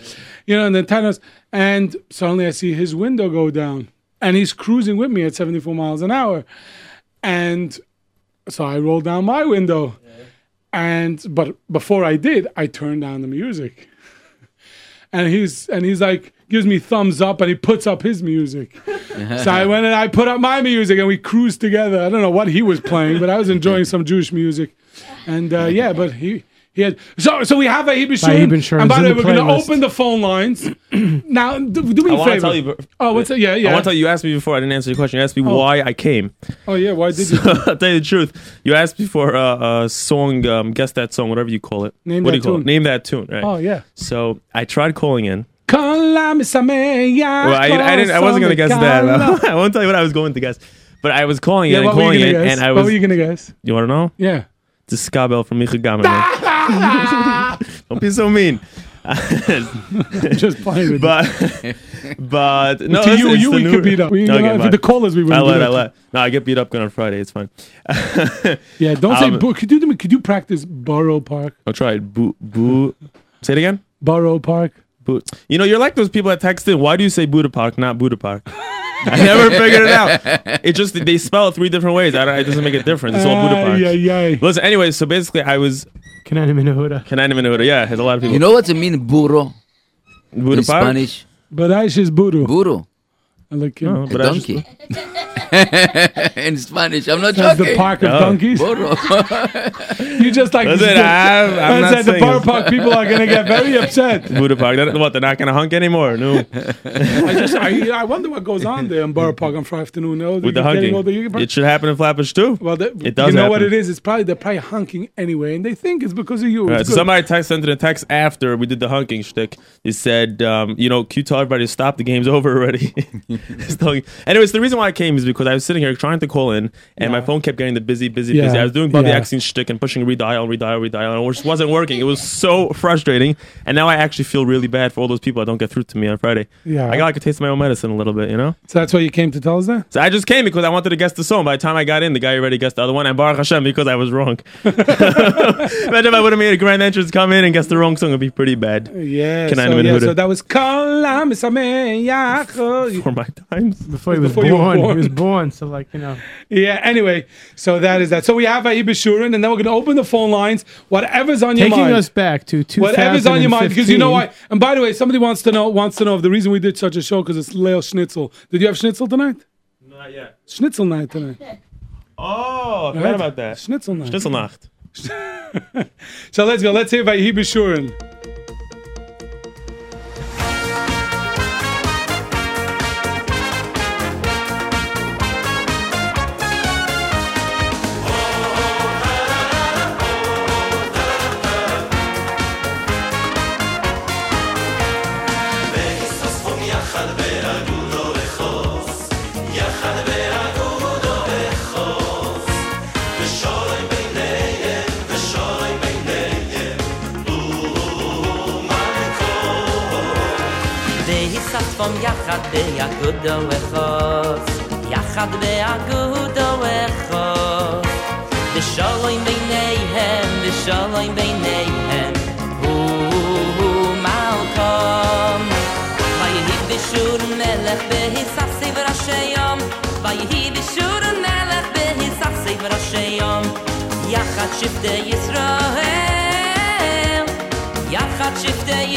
S2: you know, and the antennas. And suddenly I see his window go down, and he's cruising with me at 74 miles an hour. And so I roll down my window, and but before I did, I turned down the music. And he's and he's like gives me thumbs up, and he puts up his music. so I went and I put up my music, and we cruised together. I don't know what he was playing, but I was enjoying some Jewish music. And uh, yeah, but he he had so so we have a
S3: Vahib
S2: Ibishur. And by the way, we're going to open the phone lines now. Do, do me
S14: I
S2: a favor.
S14: tell you.
S2: oh, what's it? Yeah, yeah.
S14: I want to tell you. You asked me before. I didn't answer your question. You asked me
S2: Oh.
S14: why I came.
S2: Oh yeah, why did you?
S14: I'll tell you the truth. You asked me for a, a song. Um, guess that song. Whatever you call it.
S2: Name
S14: what
S2: that
S14: do you call
S2: tune.
S14: it? Name that tune. Right.
S2: Oh yeah.
S14: So I tried calling in. Well, I, I didn't. I wasn't gonna guess that. I won't tell you what I was going to guess. But I was calling
S2: Yeah,
S14: in and
S2: what were
S14: calling
S2: you
S14: in,
S2: gonna guess?
S14: and I was.
S2: What were you gonna guess?
S14: You want to know?
S2: Yeah.
S14: The ska bell from Micha. Don't be so mean.
S2: Just playing with
S14: but but no,
S2: to
S14: it's-
S2: you,
S14: it's
S2: you
S14: the
S2: we
S14: new-
S2: could beat up. We, you know, for
S14: fine.
S2: the callers, we
S14: I
S2: wouldn't
S14: let, I let. No, I get beat up good on Friday. It's fine.
S2: Yeah, don't say.
S14: Um,
S2: Bo- could you do me? Could you practice Borough Park?
S14: I'll try it. Boo, boo. Say it again.
S2: Borough Park.
S14: Boo. You know, you're like those people that text in. Why do you say Buddha Park, not Buddha Park? I never figured it out. It just they spell it three different ways. I don't, it doesn't make a difference. It's all Buddha Park.
S2: Yeah, yeah.
S14: Listen, anyway, so basically, I was
S3: Canaan Minahuda.
S14: Canaan Minahuda. Yeah, there's a lot of people.
S6: You know what I mean, burro?
S14: Buddha
S6: in Spanish?
S2: But I is Buru.
S6: Burro.
S2: I like him.
S14: Oh,
S6: A
S14: but just-
S6: donkey. in Spanish, I'm not
S2: That's
S6: joking.
S2: the park of
S14: Oh.
S2: donkeys.
S6: Burro.
S2: You just like
S14: Listen,
S2: this-
S14: I'm- I'm not
S2: said the
S14: saying
S2: Borough. Park people are gonna get very upset.
S14: Buddha Park. They're- what? They're not gonna hunk anymore? No.
S2: I just I, I wonder what goes on there in Borough Park on Friday afternoon. No,
S14: With the
S2: They're getting
S14: hunking,
S2: the-
S14: it should happen in Flatbush too.
S2: well, they,
S14: it does
S2: You know what it is? It's probably they're probably hunking anyway, and they think it's because of you.
S14: Right, so somebody text, sent in a text after we did the hunking shtick. He said, um, you know, can you tell everybody to stop? The game's over already. Telling- Anyways, the reason why I came is because I was sitting here trying to call in, and my phone kept getting the busy, busy, busy. I was doing Bobby
S2: yeah.
S14: Axing shtick and pushing redial, redial, redial, and it just wasn't working. It was so frustrating. And now I actually feel really bad for all those people that don't get through to me on Friday.
S2: Yeah.
S14: I got like a taste of my own medicine a little bit, you know?
S2: So that's why you came to tell us that.
S14: So I just came because I wanted to guess the song. By the time I got in, the guy already guessed the other one, and Baruch Hashem because I was wrong. Imagine if I would have made a grand entrance, come in and guess the wrong song, it'd be pretty bad.
S2: Yeah,
S14: Can I
S2: so,
S14: even
S2: yeah, so that was Misameya.
S14: For my times.
S3: Before he was
S2: Before
S3: born,
S2: born.
S3: he was born. So like you know,
S2: Yeah, anyway, so that is that. So we have Aib Shurin, and then we're going to open the phone lines. Whatever's on your mind.
S3: taking us back to 2015.
S2: Whatever's on your mind, because you know why. And by the way, somebody wants to know wants to know if the reason we did such a show because it's Leo Schnitzel. Did you have Schnitzel tonight?
S14: Not yet.
S2: Schnitzel night tonight.
S14: Oh, I forgot
S2: Right?
S14: about that.
S2: Schnitzel night.
S14: Schnitzelnacht.
S2: So let's go. Let's hear Vayihi B'Shurin.
S15: יחד ביאגודו אחוז יחד ביאגודו אחוז בשולוים ביניהם בשולוים ביניהם הוא ומלכם ויהי בשור מלך בהיסף סיב ראשי יום. ויהי בשור מלך בהיסף סיב ראשי יום. יחד שבטי ישראל יחד שבטי ישראל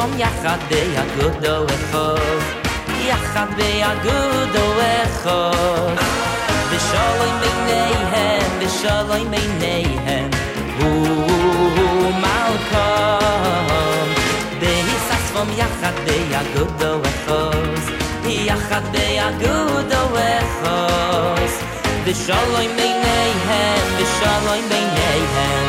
S15: vom yachad be a good o echo yachad be a good o echo the shall i may nay hen the shall i may nay hen o malcom be sas from yachad be a good o echo yachad may nay hen may nay hen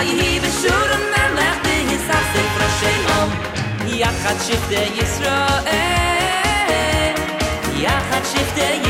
S15: ויהי בשור מלך בהיססי ראשי יום
S2: יחד שבטי ישראל יחד שבטי ישראל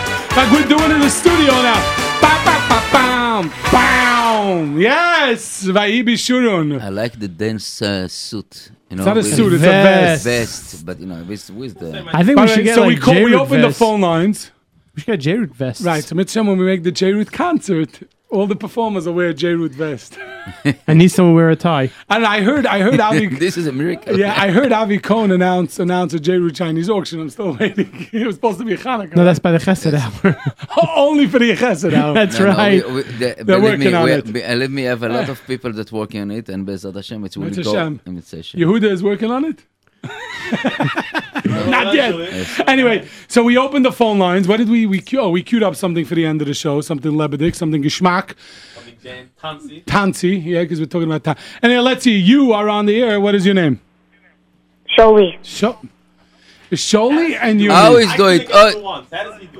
S2: like we're doing in the studio now. Ba ba ba bam, bam. Yes, Vayi Bishurun.
S6: I like the dance uh, suit. You know,
S2: It's not a suit, it's a vest.
S6: Vest, but you know, with, with the.
S3: I think we should
S2: way,
S3: get
S2: so
S3: like
S2: we call, we
S3: J-Root
S2: open the phone lines.
S3: We should get J-Root vests.
S2: Right, so Mitzvah, when we make the J Root concert, all the performers will wear a J Root vest.
S3: I need someone to wear a tie.
S2: And I heard, I heard Avi.
S6: this is a miracle.
S2: Yeah, I heard Avi Cohn announce announce a J Root Chinese auction. I'm still waiting. it was supposed to be Hanukkah.
S3: No, that's by the Chesed hour.
S2: Oh, only for the Chesed hour.
S3: That's
S6: No, no,
S3: right.
S6: we- we- the-
S2: They're
S6: believe
S2: working
S6: me,
S2: on
S6: we-
S2: it.
S6: be- Believe me, I have a lot of people that working on it, and Bezat Hashem, it will
S2: Mitzvah
S6: go.
S2: Shem.
S6: in Mitzvah Shem.
S2: Yehuda is working on it. Not yet. Anyway, so we opened the phone lines. What did we we queue? Oh, we queued up something for the end of the show. Something lebedik, something geschmack. Tansi, yeah, because we're talking about tan. And then let's see, you are on the air. What is your name?
S9: Sholi.
S2: Sho- Sholi and you.
S6: How is doing? Uh, oh,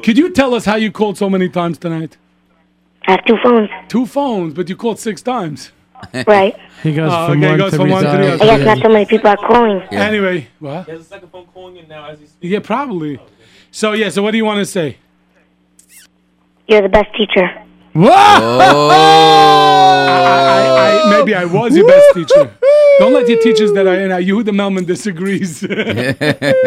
S2: Could you tell us how you called so many times tonight?
S9: I have two phones.
S2: Two phones, but you called six times.
S9: Right.
S3: He goes
S2: Oh,
S3: from
S2: okay,
S3: one
S2: goes
S3: to
S2: from one to the other.
S9: I guess not so many people are calling.
S2: Anyway, what?
S14: He has a second phone calling in now as he's
S2: Yeah, probably. So yeah, so what do you want to say?
S9: You're the best teacher.
S2: Whoa! Oh. I, I, maybe I was your best teacher. Don't let your teachers that I know. Yehuda Melman disagrees.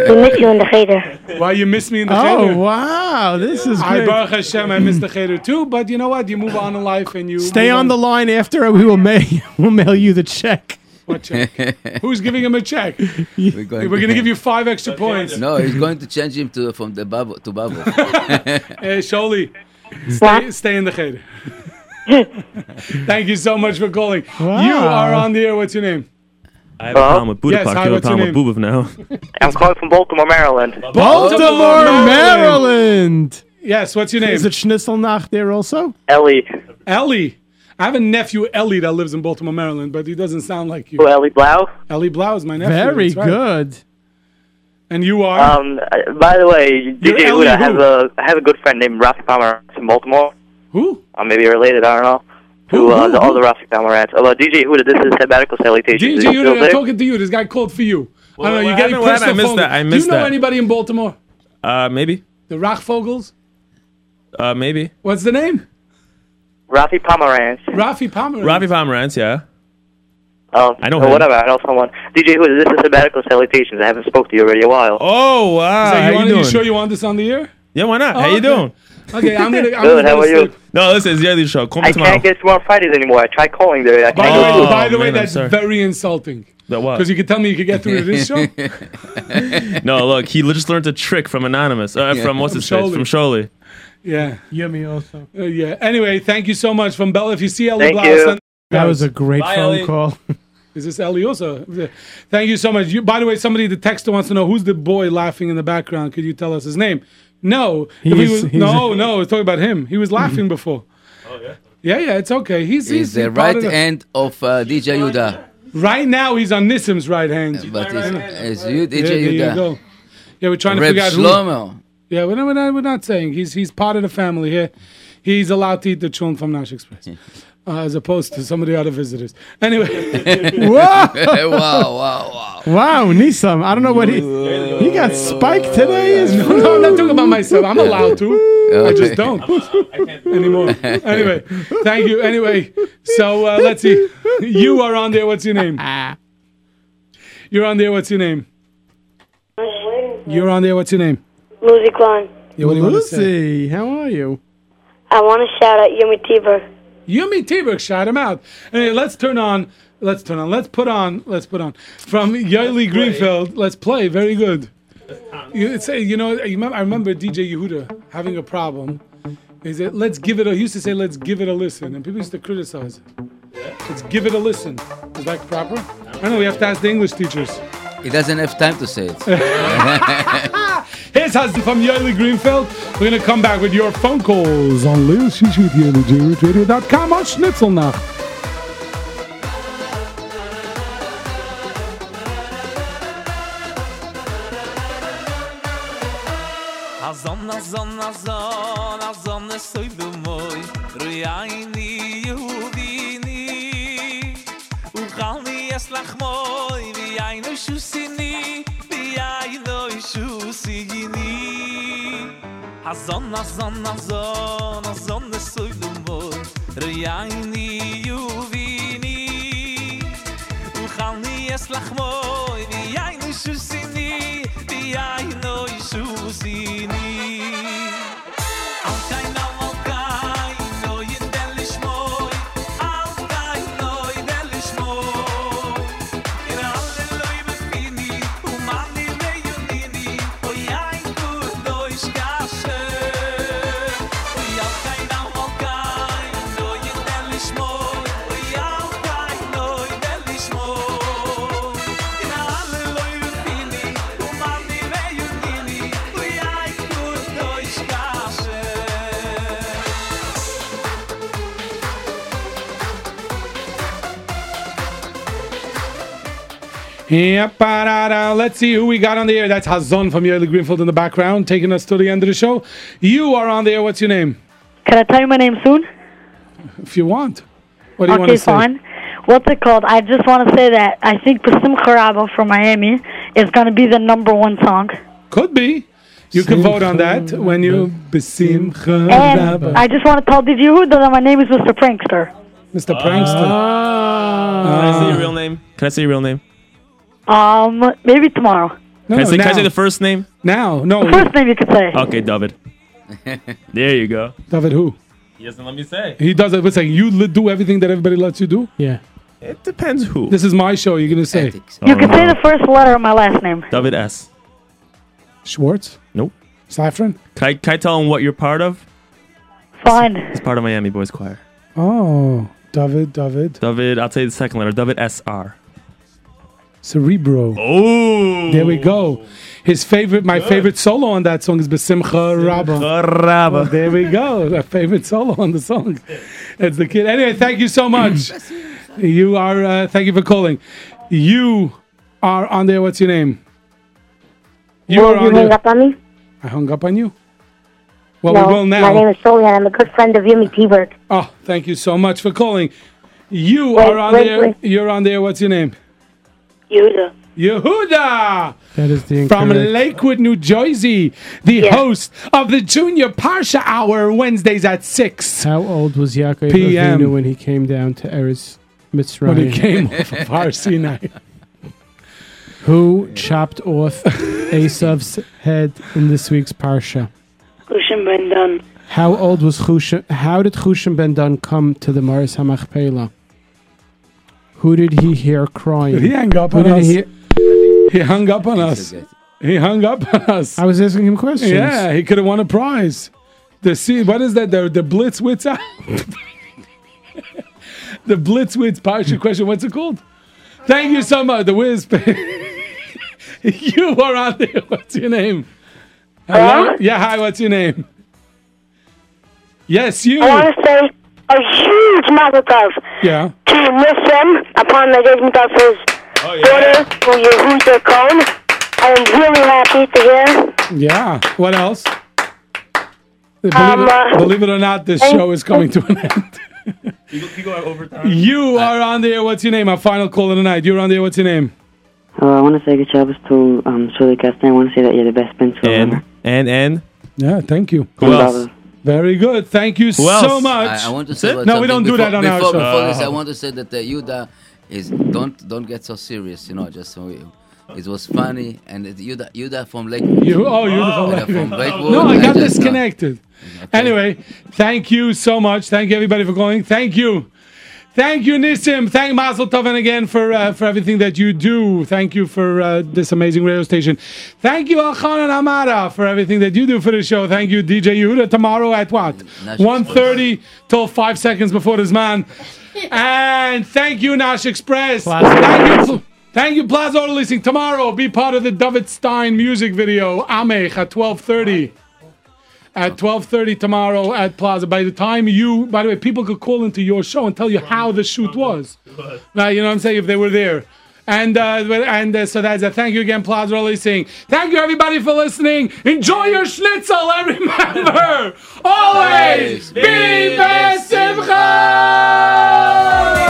S9: We miss you in the cheder.
S2: Why you miss me in the
S3: Oh,
S2: cheder?
S3: wow. This is
S2: I
S3: great.
S2: Baruch Hashem, I miss the cheder too. But you know what? You move on in life and you
S3: Stay
S2: move
S3: on the line after we will mail we'll mail you the check.
S2: What check? Who's giving him a check?
S6: We're going,
S2: We're gonna give you five extra points.
S6: No, he's going to change him to from the bubble to bubble.
S2: Hey, Sholi, stay, stay in the cheder. Thank you so much for calling. You are on the air. What's your name?
S14: I have a problem with Buddha
S16: Yes,
S14: Park.
S16: hi,
S14: You have a
S16: what's your
S14: problem with Bubov now.
S16: I'm calling from Baltimore, Maryland.
S3: Baltimore, Maryland.
S2: Yes, what's your name?
S3: Is it Schnitzelnach there also?
S16: Ellie.
S2: Ellie. I have a nephew, Ellie, that lives in Baltimore, Maryland, but he doesn't sound like you.
S16: Who, Ellie Blau?
S2: Ellie Blau is my nephew.
S3: Very
S2: that's right.
S3: good.
S2: And you are?
S16: Um, uh, by the way,
S2: You're
S16: DJ
S2: Ellie
S16: Huda
S2: who?
S16: has a I have a good friend named Rafi Palmer from Baltimore.
S2: Who?
S16: Or maybe related, I don't know.
S2: Who,
S16: To uh, the
S2: who?
S16: other Rafi Pomerantz. Oh, uh, DJ Huda, this is sabbatical salutations.
S2: DJ,
S16: he still
S2: you,
S16: there?
S2: I'm talking to you. This guy called for you.
S14: Well,
S2: I don't know.
S14: what
S2: You're getting
S14: happened? What happened? I missed
S2: phone.
S14: that. I
S2: Do you know
S14: that.
S2: anybody in Baltimore?
S14: Uh, maybe.
S2: The Rockfogels?
S14: Uh, maybe.
S2: What's the name?
S16: Rafi Pomerantz.
S2: Rafi Pomerantz.
S14: Rafi Pomerantz, yeah.
S16: Oh,
S14: I know
S16: or
S14: him.
S16: whatever. I know someone. DJ Huda, this is sabbatical salutations. I haven't spoke to you already a while.
S14: Oh, wow.
S2: So
S14: How
S2: you,
S14: you doing?
S2: you sure you want this on the air?
S14: Yeah, why not?
S2: Oh,
S14: How you
S2: okay.
S14: doing?
S2: Okay, I'm gonna. I'm
S16: Good,
S2: gonna
S16: how
S2: go
S16: are
S2: to
S16: you?
S14: No, listen, it's the other show. Call me
S16: I
S14: tomorrow.
S16: can't get you on Fridays anymore. I tried calling there. I
S2: By
S16: can't
S2: the
S16: get
S2: way, by the way,
S14: man, I'm
S2: that's
S14: sorry.
S2: very insulting.
S14: That what?
S2: Because you could tell me you could get through to this show.
S14: no, look, he just learned a trick from Anonymous. Uh, From what's
S2: From
S14: his face? From Sholey.
S2: Yeah.
S3: Yummy also.
S2: Uh, yeah. Anyway, thank you so much from Bella. If you see Ellie
S16: Thank
S2: Blau,
S16: you.
S2: send-
S3: That was a great
S14: Bye,
S3: phone
S14: Ellie.
S3: call.
S2: Is this Ellie also? Thank you so much. You, by the way, somebody the texter wants to know who's the boy laughing in the background. Could you tell us his name? No, If
S3: He's-
S2: was,
S3: he's-
S2: no, no. It's talking about him. He was laughing before.
S14: Oh, yeah?
S2: Yeah, yeah. It's okay. He's he's
S6: He's the
S2: part
S6: right
S2: of the-
S6: hand of uh, DJ Yuda.
S2: Right now, he's on Nissim's right hand.
S6: But it's, it's you,
S2: Yeah,
S6: DJ
S2: there you
S6: Yuda.
S2: go. Yeah, we're trying to
S6: Reb
S2: figure out who. Yeah, we're not, we're, not, we're not saying he's he's part of the family here. He's allowed to eat the chun from Nash Express, uh, as opposed to some of the other visitors. Anyway,
S3: Whoa!
S6: wow, wow, wow.
S3: Wow, Nissim. I don't know what he he got spiked today. Is
S2: no, no, I'm not talking about myself. I'm allowed to. I just don't anymore. Anyway, thank you. Anyway, so uh, let's see. You are on there. What's your name? You're on there. What's your name? You're on there. What's your name?
S9: Lucy Klein.
S2: Yeah, what do you want to say?
S3: Lucy, how are you?
S9: I want to shout out Yumi Tiber.
S2: Yumi T-Bird, shout him out. Anyway, let's turn on. Let's turn on. Let's put on. Let's put on from Yaeli Greenfield. Let's play. Very good. You say, you know, you remember, I remember DJ Yehuda having a problem. He said, "Let's give it a." He used to say, "Let's give it a listen," and people used to criticize it. Let's give it a listen. Is that proper? I don't know. We have to ask the English teachers.
S6: He doesn't have time to say it.
S2: Here's Hassan from Yaeli Greenfield. We're gonna come back with your phone calls on Lil Shishi with Yaeli Radio.com on Schnitzelnacht.
S7: Azon, azon, azon, azon, soy du moi Ruyayni, Yehudini Uchalni es lach moi Vi ayno shusini Vi ayno a zon a zon a zon a zon a soy du mo reyni u vini u khal ni es lach mo vi ayni shusini
S2: vi shusini. Let's see who we got on the air. That's Hazon from Yaeli Greenfield in the background, taking us to the end of the show. You are on the air. What's your name?
S9: Can I tell you my name soon?
S2: If you want. What do you want
S9: okay,
S2: to say?
S9: fine. What's it called? I just want to say that I think Basim Rabba from Miami is going to be the number one song.
S2: Could be. You can vote on that when you besim
S9: And I just want to tell Did you who that my name is Mr. Prankster.
S2: Mr. Prankster. Ah.
S14: Can I see your real name? Can I see your real name?
S9: Um, maybe tomorrow.
S14: Can, I say, can I say the first name?
S2: Now, no.
S9: The first name you could say.
S14: Okay, David. there you go.
S2: David who?
S14: He doesn't let me say.
S2: He does it. What's saying? You do everything that everybody lets you do?
S3: Yeah.
S14: It depends who.
S2: This is my show. You're going to say.
S9: You can say the first letter of my last name.
S14: David S.
S2: Schwartz?
S14: Nope.
S2: Saffron?
S14: Can I, can I tell him what you're part of?
S9: Fine.
S14: It's part of Miami Boys Choir.
S2: Oh, David, David.
S14: David, I'll tell you the second letter. David S R.
S2: Cerebro.
S14: Oh,
S2: there we go. His favorite, my favorite solo on that song is Besimcha Rabba.
S14: Rabba.
S2: Well, there we go. My favorite solo on the song. It's the kid. Anyway, thank you so much. you are. Uh, thank you for calling. You are on there. What's your name? You
S17: Will
S2: are
S17: you
S2: on
S17: hang
S2: there.
S17: up on me?
S2: I hung up on you. Well,
S17: no,
S2: we will now.
S17: My name is Solian. I'm a good friend of Yumi T-Bird.
S2: Oh, thank you so much for calling. You
S17: Wait,
S2: are on
S17: wait,
S2: there.
S17: wait.
S2: You're on there. What's your name?
S17: Yehuda.
S2: Yehuda
S3: That is the
S2: from. Lakewood, New Jersey, the host of the Junior Parsha Hour Wednesdays at six.
S3: How old was Yaakov
S2: PM.
S3: Avinu when he came down to Eretz Mitzrayim?
S2: When he came off of Har Sinai.
S3: Who chopped off Esav's head in this week's parsha?
S17: Kushin Ben Dun.
S3: How old was Chushan? How did Chushan ben Dun come to the Maris Hamachpela? Who did he hear crying?
S2: He hung up
S3: Who
S2: on
S3: did
S2: us.
S3: he hear-
S2: He hung up on us. He hung up on us.
S3: I was asking him questions.
S2: Yeah, he could have won a prize. The see, what is that? The the Blitzwitz. the Blitzwitz Parsha question. What's it called? Thank you so much. The Wiz. you are on there. What's your name? Hello? Yeah, hi. What's your name? Yes, you.
S17: I want to say a huge mazel tov
S2: Yeah.
S17: to Nissim upon the engagement of his daughter, who Yehuda Cohen. I am really happy to hear.
S2: Yeah. What else? Believe,
S17: Um,
S2: it,
S17: uh,
S2: believe it or not, this show is coming to an end. You are on there. What's your name? Our final call of the night. You're on there. What's your name?
S18: Hello, I want to say good Shabbos to um, Shirley Castan. I want to say that you're the best pencil
S14: And and and
S2: Yeah, thank you.
S14: Who else?
S2: Very good. Thank you
S14: Who
S2: so
S14: else?
S2: much.
S6: I, I want to say about
S2: No, we don't
S6: something
S2: do
S6: before,
S2: that on
S6: before,
S2: our show.
S6: Before this, I want to say that uh, Yuda is don't don't get so serious. You know, just so you. It was funny, and it, Yuda, Yuda from Lake.
S2: You, oh, you're
S6: Yuda
S2: the
S6: from
S2: phone.
S6: Lakewood.
S2: No, I got
S6: just, uh,
S2: disconnected. Anyway, thank you so much. Thank you everybody for calling. Thank you. Thank you, Nissim. Thank Mazel Tov and again for uh, for everything that you do. Thank you for uh, this amazing radio station. Thank you, Achan and Amara, for everything that you do for the show. Thank you, DJ Yehuda. Tomorrow at what? 1.30 till five seconds before this man. And thank you, Nash Express. Thank you. Thank you, Plaza Auto Leasing. Tomorrow, be part of the David Stein music video, Amech, at 12.30. At 12.30 tomorrow at Plaza. By the time you, by the way, people could call into your show and tell you how the shoot was. Now, you know what I'm saying? If they were there. And uh, and uh, so that's it. Thank you again, Plaza Auto Leasing. Thank you, everybody, for listening. Enjoy your schnitzel, and remember, always be besimcha!
S7: Ay,